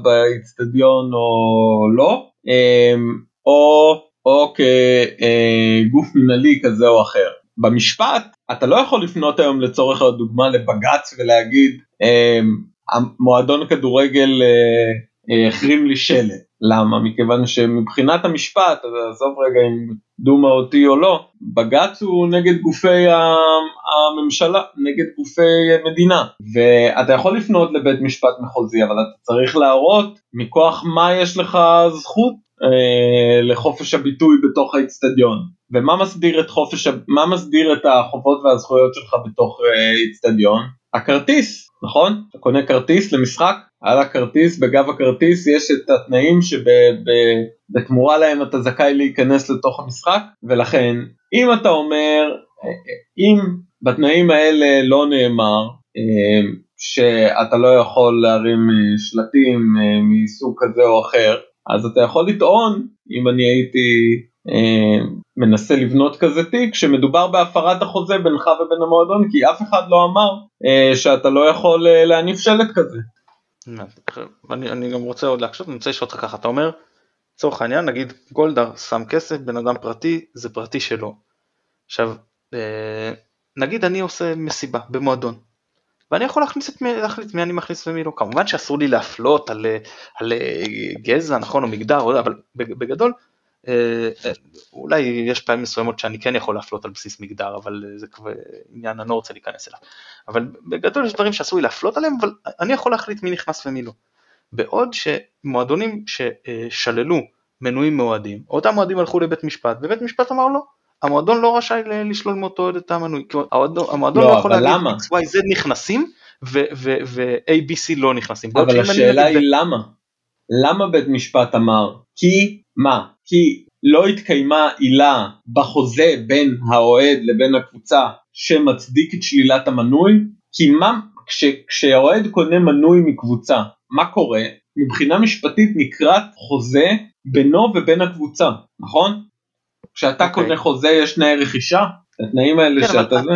באיצטדיון או לא, אמ, או, או כגוף אה, מנהלי כזה או אחר. במשפט אתה לא יכול לפנות היום לצורך הדוגמה לבג"ץ ולהגיד אמ, מועדון כדורגל אה, החרים לי שלט. למה? מכיוון שמבחינת המשפט, עזוב רגע אם דומה אותי או לא, בג"ץ הוא נגד גופי הממשלה, נגד גופי מדינה. ואתה יכול לפנות לבית משפט מחוזי, אבל אתה צריך להראות מכוח מה יש לך זכות אה, לחופש הביטוי בתוך האיצטדיון. ומה מסדיר את חופש, מה מסדיר את החובות והזכויות שלך בתוך אה, איצטדיון? הכרטיס, נכון? אתה קונה כרטיס למשחק, על הכרטיס, בגב הכרטיס יש את התנאים שבתמורה להם אתה זכאי להיכנס לתוך המשחק, ולכן אם אתה אומר, אם בתנאים האלה לא נאמר אה, שאתה לא יכול להרים אה, שלטים אה, מסוג כזה או אחר, אז אתה יכול לטעון, אם אני הייתי מנסה לבנות כזה תיק שמדובר בהפרת החוזה בינך ובין המועדון כי אף אחד לא אמר אה, שאתה לא יכול אה, להניף שלט כזה. אני, אני גם רוצה עוד להקשות, אני רוצה לשאול אותך ככה, אתה אומר, לצורך העניין נגיד גולדהר שם כסף, בן אדם פרטי, זה פרטי שלו. עכשיו, אה, נגיד אני עושה מסיבה במועדון, ואני יכול להכניס את מי, להחליט מי אני מכניס ומי לא. כמובן שאסור לי להפלות על, על גזע, נכון, או מגדר, אבל בגדול אה, אה, אולי יש פעמים מסוימות שאני כן יכול להפלות על בסיס מגדר, אבל זה כבר עניין, אני לא רוצה להיכנס אליו. אבל בגדול יש דברים שאסור לי להפלות עליהם, אבל אני יכול להחליט מי נכנס ומי לא. בעוד שמועדונים ששללו מנויים מאוהדים, אותם מועדים הלכו לבית משפט, ובית משפט אמר לא, המועדון לא רשאי לשלול מאותו אוהד את המנוי, המועדון לא, לא יכול להגיד XYZ נכנסים ו-ABC לא נכנסים. אבל השאלה היא למה? למה בית משפט אמר כי מה? כי לא התקיימה עילה בחוזה בין האוהד לבין הקבוצה שמצדיק את שלילת המנוי, כי מה, כש, כשהאוהד קונה מנוי מקבוצה, מה קורה? מבחינה משפטית נקראת חוזה בינו ובין הקבוצה, נכון? כשאתה okay. אוקיי. קונה חוזה יש תנאי רכישה, התנאים האלה כן, שאתה זה.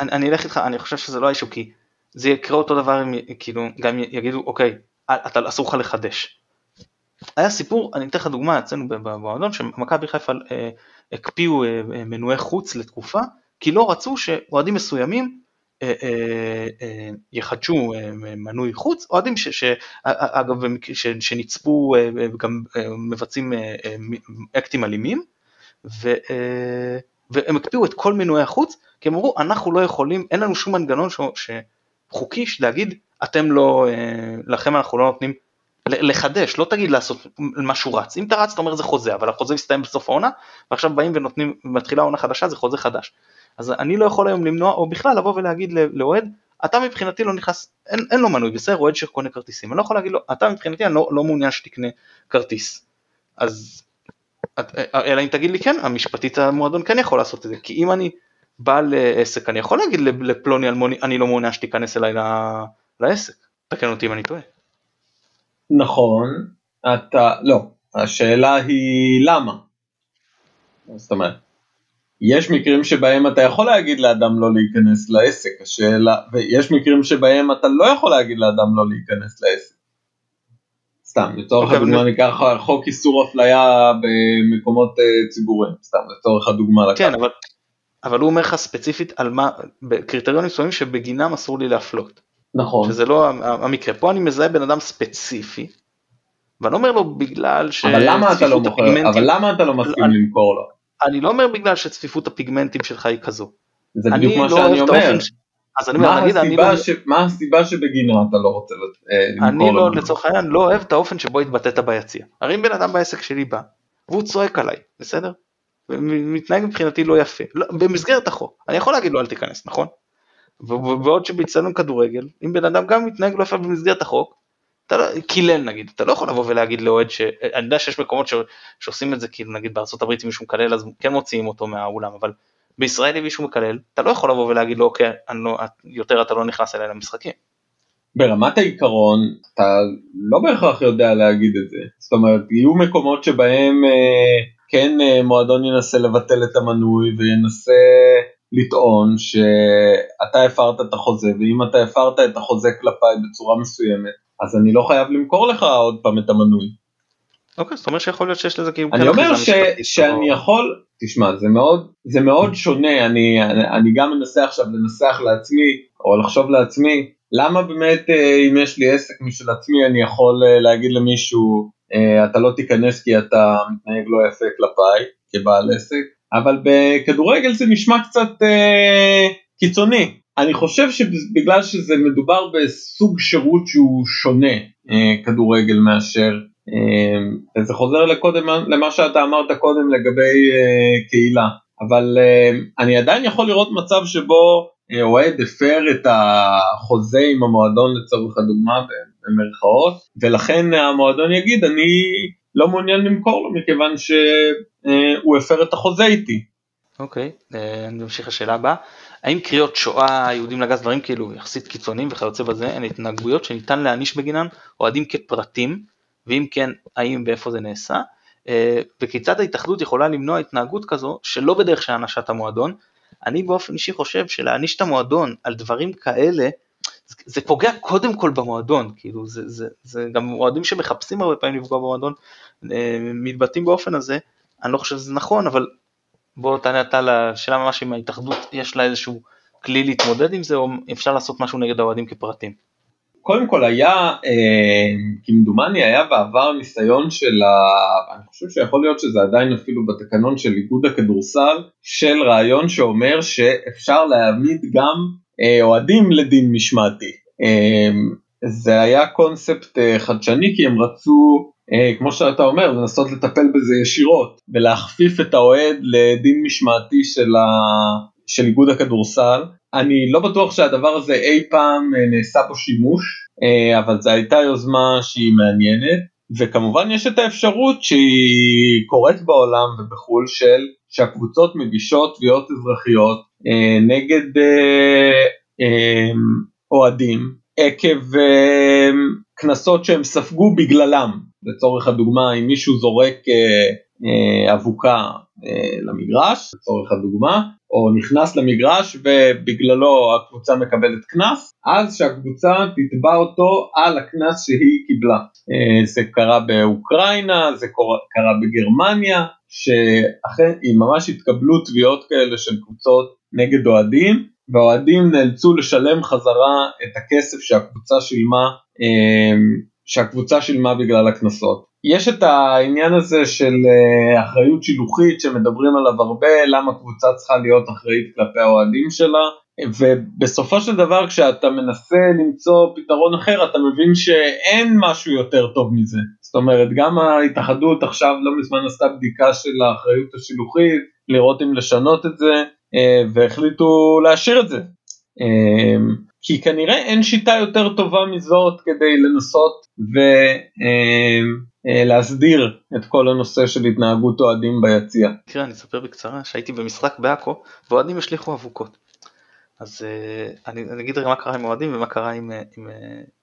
אני, אני אלך איתך, אני חושב שזה לא האישו כי זה יקרה אותו דבר אם כאילו גם יגידו אוקיי, אתה אסור לך לחדש. היה סיפור, אני אתן לך דוגמה אצלנו במועדון שמכבי חיפה אה, הקפיאו אה, מנועי חוץ לתקופה כי לא רצו שאוהדים מסוימים אה, אה, אה, יחדשו מנוי חוץ, אוהדים שאגב שנצפו וגם מבצעים אקטים אלימים והם הקפיאו את כל מנועי החוץ כי הם אמרו אנחנו לא יכולים, אין לנו שום מנגנון חוקי להגיד אתם לא, לכם אנחנו לא נותנים לחדש, לא תגיד לעשות משהו רץ, אם אתה רץ אתה אומר זה חוזה, אבל החוזה מסתיים בסוף העונה ועכשיו באים ונותנים, מתחילה עונה חדשה זה חוזה חדש. אז אני לא יכול היום למנוע, או בכלל לבוא ולהגיד לאוהד, אתה מבחינתי לא נכנס, אין, אין לו מנוי, בסדר, אוהד שקונה כרטיסים, אני לא יכול להגיד לו, אתה מבחינתי אני לא, לא מעוניין שתקנה כרטיס. אז, אלא אם תגיד לי כן, המשפטית המועדון כן יכול לעשות את זה, כי אם אני בעל עסק, אני יכול להגיד לפלוני אלמוני, אני לא מעוניין שתיכנס אליי לעסק, תקן אותי אם אני טועה. נכון, אתה, לא, השאלה היא למה. זאת אומרת, יש מקרים שבהם אתה יכול להגיד לאדם לא להיכנס לעסק, השאלה, ויש מקרים שבהם אתה לא יכול להגיד לאדם לא להיכנס לעסק. סתם, לצורך okay, הדוגמה ניקח חוק איסור אפליה במקומות uh, ציבוריים, סתם, לצורך הדוגמה. כן, אבל, אבל הוא אומר לך ספציפית על מה, בקריטריונים מסוימים שבגינם אסור לי להפלות. נכון. שזה לא המקרה, פה אני מזהה בן אדם ספציפי, ואני אומר לו בגלל ש... אבל למה אתה לא מוכר, אבל למה אתה לא מסכים למכור לו? אני לא אומר בגלל שצפיפות הפיגמנטים שלך היא כזו. זה בדיוק מה לא שאני אומר. ש... אז אני אומר, נגיד, אני לא... ש... מה הסיבה שבגינה אתה לא רוצה אה, למכור? אני לא, לצורך העניין, לא אוהב את האופן שבו התבטאת ביציע. הרי אם בן אדם בעסק שלי בא, והוא צועק עליי, בסדר? ומתנהג מבחינתי לא יפה, לא, במסגרת החוק, אני יכול להגיד לו אל תיכנס, נכון? ובעוד שבהצטדיון כדורגל, אם בן אדם גם מתנהג לא יפה במסגרת החוק, אתה לא, קילל נגיד, אתה לא יכול לבוא ולהגיד לאוהד ש... אני יודע שיש מקומות ש... שעושים את זה, כאילו נגיד בארצות הברית אם מישהו מקלל אז כן מוציאים אותו מהאולם, אבל בישראל אם מישהו מקלל, אתה לא יכול לבוא ולהגיד לו אוקיי, לא, יותר אתה לא נכנס אליי למשחקים. ברמת העיקרון אתה לא בהכרח יודע להגיד את זה, זאת אומרת יהיו מקומות שבהם אה, כן אה, מועדון ינסה לבטל את המנוי וינסה לטעון שאתה הפרת את החוזה ואם אתה הפרת את החוזה כלפיי בצורה מסוימת אז אני לא חייב למכור לך עוד פעם את המנוי. אוקיי, זאת אומרת שיכול להיות שיש לזה כאילו... אני אומר ש, שאני יכול, תשמע זה מאוד, זה מאוד שונה, אני, אני גם מנסה עכשיו לנסח לעצמי או לחשוב לעצמי למה באמת אה, אם יש לי עסק משל עצמי אני יכול אה, להגיד למישהו אה, אתה לא תיכנס כי אתה מתנהג לא יפה כלפיי כבעל עסק, אבל בכדורגל זה נשמע קצת אה, קיצוני, אני חושב שבגלל שזה מדובר בסוג שירות שהוא שונה אה, כדורגל מאשר אה, זה חוזר לקודם למה שאתה אמרת קודם לגבי אה, קהילה. אבל אה, אני עדיין יכול לראות מצב שבו אה, אוהד הפר את החוזה עם המועדון לצורך הדוגמה במרכאות ולכן המועדון יגיד אני לא מעוניין למכור לו מכיוון שהוא הפר את החוזה איתי. אוקיי, okay, אה, אני ממשיך לשאלה הבאה. האם קריאות שואה, יהודים לגז, דברים כאילו יחסית קיצוניים וכיוצא בזה, הן התנהגויות שניתן להעניש בגינן אוהדים כפרטים, ואם כן, האם ואיפה זה נעשה, אה, וכיצד ההתאחדות יכולה למנוע התנהגות כזו שלא בדרך של הענשת המועדון. אני באופן אישי חושב שלהעניש את המועדון על דברים כאלה, זה פוגע קודם כל במועדון, כאילו זה, זה, זה גם אוהדים שמחפשים הרבה פעמים לפגוע במועדון, מתבטאים באופן הזה, אני לא חושב שזה נכון, אבל בוא תענה אתה לשאלה ממש אם ההתאחדות יש לה איזשהו כלי להתמודד עם זה, או אפשר לעשות משהו נגד האוהדים כפרטים. קודם כל היה, אה, כמדומני היה בעבר ניסיון של, ה... אני חושב שיכול להיות שזה עדיין אפילו בתקנון של איגוד הכדורסל, של רעיון שאומר שאפשר להעמיד גם אה, אוהדים לדין משמעתי. אה, זה היה קונספט אה, חדשני כי הם רצו אה, כמו שאתה אומר, לנסות לטפל בזה ישירות ולהכפיף את האוהד לדין משמעתי של, ה... של איגוד הכדורסל. אני לא בטוח שהדבר הזה אי פעם אה, נעשה בו שימוש, אה, אבל זו הייתה יוזמה שהיא מעניינת. וכמובן יש את האפשרות שהיא קורית בעולם ובחו"ל של שהקבוצות מגישות תביעות אזרחיות אה, נגד אה, אה, אוהדים עקב אה, קנסות שהם ספגו בגללם. לצורך הדוגמה אם מישהו זורק אה, אה, אבוקה אה, למגרש, לצורך הדוגמה, או נכנס למגרש ובגללו הקבוצה מקבלת קנס, אז שהקבוצה תתבע אותו על הקנס שהיא קיבלה. זה קרה באוקראינה, זה קרה בגרמניה, שאכן ממש התקבלו תביעות כאלה של קבוצות נגד אוהדים, והאוהדים נאלצו לשלם חזרה את הכסף שהקבוצה שילמה, שהקבוצה שילמה בגלל הקנסות. יש את העניין הזה של אה, אחריות שילוחית שמדברים עליו הרבה, למה קבוצה צריכה להיות אחראית כלפי האוהדים שלה, ובסופו של דבר כשאתה מנסה למצוא פתרון אחר אתה מבין שאין משהו יותר טוב מזה. זאת אומרת גם ההתאחדות עכשיו לא מזמן עשתה בדיקה של האחריות השילוחית, לראות אם לשנות את זה, אה, והחליטו להשאיר את זה. אה, כי כנראה אין שיטה יותר טובה מזאת כדי לנסות ולהסדיר אה, את כל הנושא של התנהגות אוהדים ביציע. תראה, אני אספר בקצרה שהייתי במשחק בעכו ואוהדים השליכו אבוקות. אז אה, אני, אני אגיד רגע מה קרה עם אוהדים ומה קרה אה, עם, עם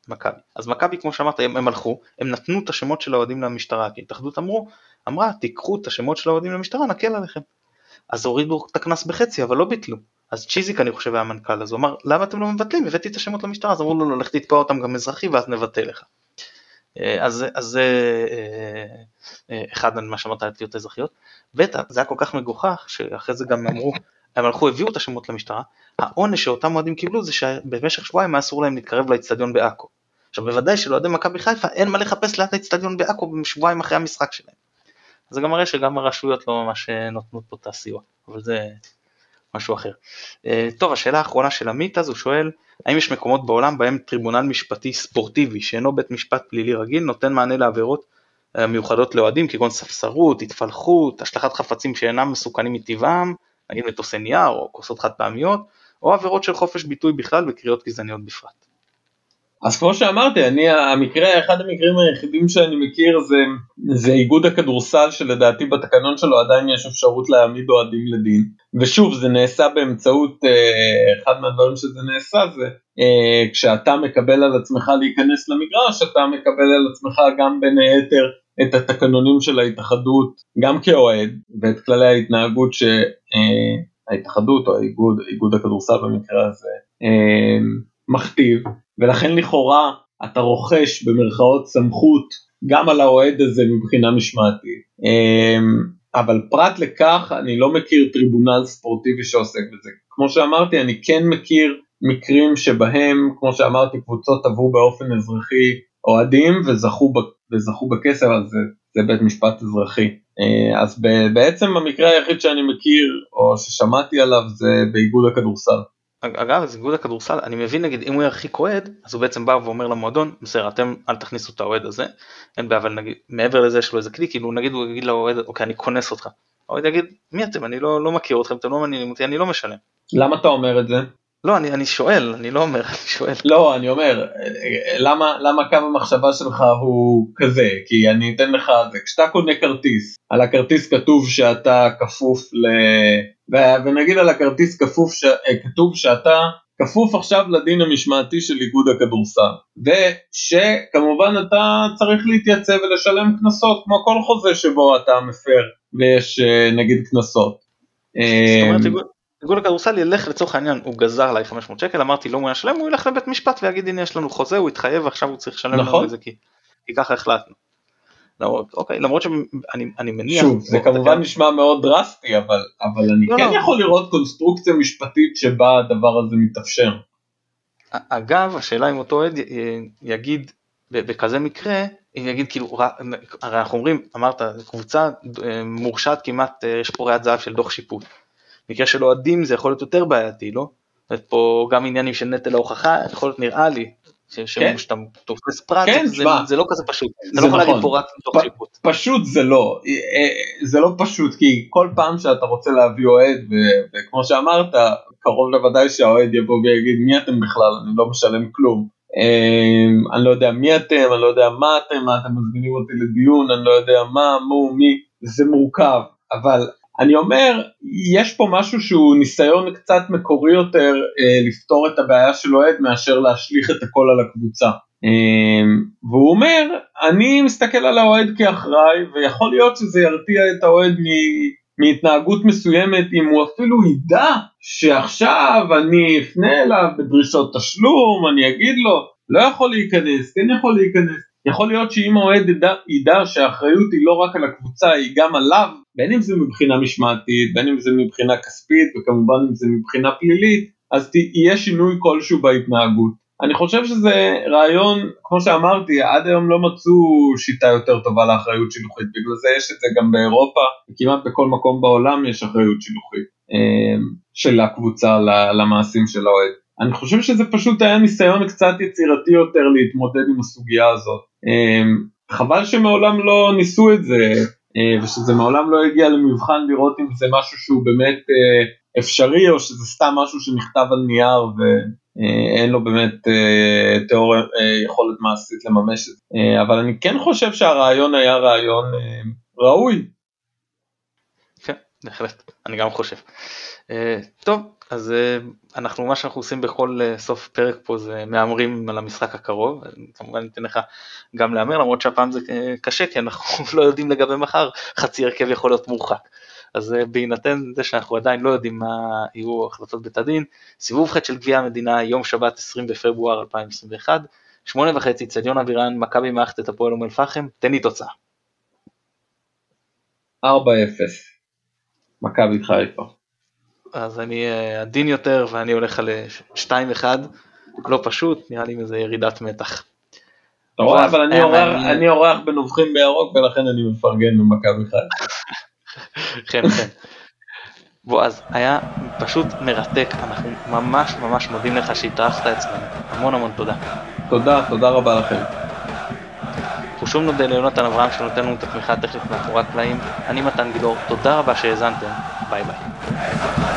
מכבי. אז מכבי כמו שאמרת הם, הם הלכו, הם נתנו את השמות של האוהדים למשטרה, כי ההתאחדות אמרו, אמרה תיקחו את השמות של האוהדים למשטרה נקל עליכם. אז הורידו את הקנס בחצי אבל לא ביטלו. אז צ'יזיק אני חושב היה המנכ"ל, אז הוא אמר למה אתם לא מבטלים? הבאתי את השמות למשטרה, אז אמרו לו לא, לך תתבע אותם גם אזרחי ואז נבטל לך. אה, אז זה אה, אה, אחד ממה שאמרת על תביעות אזרחיות, ב' זה היה כל כך מגוחך שאחרי זה גם אמרו, הם הלכו הביאו את השמות למשטרה, העונש שאותם אוהדים קיבלו זה שבמשך שבועיים אסור להם להתקרב לאצטדיון בעכו. עכשיו בוודאי שלאוהדי מכבי חיפה אין מה לחפש ליד האצטדיון בעכו שבועיים אחרי המשחק שלהם. זה גם מראה שגם הרשויות לא ממש נותנות פה את הסיוע, אבל זה משהו אחר. אה, טוב, השאלה האחרונה של עמית אז הוא שואל, האם יש מקומות בעולם בהם טריבונל משפטי ספורטיבי שאינו בית משפט פלילי רגיל נותן מענה לעבירות אה, מיוחדות לאוהדים כגון ספסרות, התפלחות, השלכת חפצים שאינם מסוכנים מטבעם, נגיד מטוסי נייר או כוסות חד פעמיות, או עבירות של חופש ביטוי בכלל וקריאות גזעניות בפרט. אז כמו שאמרתי, אני, המקרה, אחד המקרים היחידים שאני מכיר זה, זה איגוד הכדורסל שלדעתי בתקנון שלו עדיין יש אפשרות להעמיד אוהדים לדין. ושוב, זה נעשה באמצעות, אה, אחד מהדברים שזה נעשה זה, אה, כשאתה מקבל על עצמך להיכנס למגרש, אתה מקבל על עצמך גם בין היתר את התקנונים של ההתאחדות, גם כאוהד, ואת כללי ההתנהגות שההתאחדות אה, או האיגוד, איגוד הכדורסל במקרה הזה, מכתיב. ולכן לכאורה אתה רוכש במרכאות סמכות גם על האוהד הזה מבחינה משמעתית. אמ, אבל פרט לכך אני לא מכיר טריבונל ספורטיבי שעוסק בזה. כמו שאמרתי אני כן מכיר מקרים שבהם כמו שאמרתי קבוצות עברו באופן אזרחי אוהדים וזכו, וזכו בכסף אז זה, זה בית משפט אזרחי. אה, אז בעצם המקרה היחיד שאני מכיר או ששמעתי עליו זה באיגוד הכדורסל. אגב זה איגוד הכדורסל אני מבין נגיד אם הוא ירחיק אוהד אז הוא בעצם בא ואומר למועדון בסדר אתם אל תכניסו את האוהד הזה אין בעיה אבל נגיד מעבר לזה יש לו איזה כלי כאילו נגיד הוא יגיד לאוהד אוקיי אני כונס אותך. האוהד יגיד מי אתם אני לא, לא מכיר אתכם אתם לא מעניינים אותי אני לא משלם. למה אתה אומר את זה? לא אני, אני שואל אני לא אומר אני שואל. לא אני אומר למה למה קו המחשבה שלך הוא כזה כי אני אתן לך כשאתה קונה כרטיס על הכרטיס כתוב שאתה כפוף ל... ונגיד על הכרטיס כפוף ש... אה, כתוב שאתה כפוף עכשיו לדין המשמעתי של איגוד הכדורסל ושכמובן אתה צריך להתייצב ולשלם קנסות כמו כל חוזה שבו אתה מפר ויש אה, נגיד קנסות. איגוד הכדורסל ילך לצורך העניין הוא גזר עליי 500 שקל אמרתי לא מעוניין לשלם הוא ילך לבית משפט ויגיד הנה יש לנו חוזה הוא התחייב ועכשיו הוא צריך לשלם נכון. לנו את זה כי, כי ככה החלטנו. למרות, אוקיי, למרות שאני אני מניח... שוב, זה כמובן נשמע מאוד דרסטי, אבל, אבל אני לא, כן לא. יכול לראות קונסטרוקציה משפטית שבה הדבר הזה מתאפשר. אגב, השאלה אם אותו עד יגיד בכזה מקרה, אם יגיד כאילו, הרי אנחנו אומרים, אמרת, קבוצה אה, מורשעת כמעט, אה, יש פה ראיית זהב של דוח שיפוט. במקרה של אוהדים זה יכול להיות יותר בעייתי, לא? פה גם עניינים של נטל ההוכחה, יכול להיות נראה לי, כן. שאתה תופס פרט, כן, זה, לא כזה פשוט, אתה לא יכול נכון. להגיד פה רק מתוך שיפוט. פשוט זה לא, אה, אה, זה לא פשוט, כי כל פעם שאתה רוצה להביא אוהד, וכמו שאמרת, קרוב לוודאי שהאוהד יבוא ויגיד מי אתם בכלל, אני לא משלם כלום. אני לא יודע מי אתם, אני לא יודע מה אתם, מה אתם מזמינים אותי לדיון, אני לא יודע מה, מו, מי, זה מורכב, אבל אני אומר, יש פה משהו שהוא ניסיון קצת מקורי יותר אה, לפתור את הבעיה של אוהד מאשר להשליך את הכל על הקבוצה. אה, והוא אומר, אני מסתכל על האוהד כאחראי, ויכול להיות שזה ירתיע את האוהד מהתנהגות מסוימת, אם הוא אפילו ידע שעכשיו אני אפנה אליו בדרישות תשלום, אני אגיד לו, לא יכול להיכנס, כן יכול להיכנס. יכול להיות שאם האוהד ידע, ידע שהאחריות היא לא רק על הקבוצה, היא גם עליו, בין אם זה מבחינה משמעתית, בין אם זה מבחינה כספית, וכמובן אם זה מבחינה פלילית, אז יהיה שינוי כלשהו בהתנהגות. אני חושב שזה רעיון, כמו שאמרתי, עד היום לא מצאו שיטה יותר טובה לאחריות שילוחית, בגלל זה יש את זה גם באירופה, וכמעט בכל מקום בעולם יש אחריות שילוחית אה, של הקבוצה למעשים של האוהד. אני חושב שזה פשוט היה ניסיון קצת יצירתי יותר להתמודד עם הסוגיה הזאת. אמ, חבל שמעולם לא ניסו את זה, אה, ושזה מעולם לא הגיע למבחן לראות אם זה משהו שהוא באמת אה, אפשרי, או שזה סתם משהו שנכתב על נייר ואין לו באמת אה, תיאוריה, יכולת מעשית לממש את זה. אבל אני כן חושב שהרעיון היה רעיון ראוי. כן, בהחלט, אני גם חושב. טוב, אז אה, אנחנו, מה שאנחנו עושים בכל אה, סוף פרק פה זה מהמרים על המשחק הקרוב, כמובן ניתן לך גם להמר, למרות שהפעם זה אה, קשה כי אנחנו לא יודעים לגבי מחר, חצי הרכב יכול להיות מורחק. אז בהינתן זה שאנחנו עדיין לא יודעים מה יהיו החלטות בית הדין, סיבוב ח' של גביע המדינה, יום שבת 20 בפברואר 2021, שמונה וחצי, צדיון אבירן, מכבי מערכת את הפועל אום אל-פחם, תן לי תוצאה. 4-0, מכבי חיפה. אז אני אה, עדין יותר ואני הולך על 2-1, אה, לא פשוט, נראה לי איזה ירידת מתח. אתה רואה, אבל אני אורח בנובחים בירוק ולכן אני מפרגן במכבי חיפה. כן, כן. בועז, היה פשוט מרתק, אנחנו ממש ממש מודים לך שהתארחת אצלנו, המון המון תודה. תודה, תודה רבה לכם. אנחנו שוב נודה ליונתן אברהם שנותן לנו את התמיכה הטכנית מאחורי הקלעים. אני מתן גילאור, תודה רבה שהאזנתם, ביי ביי.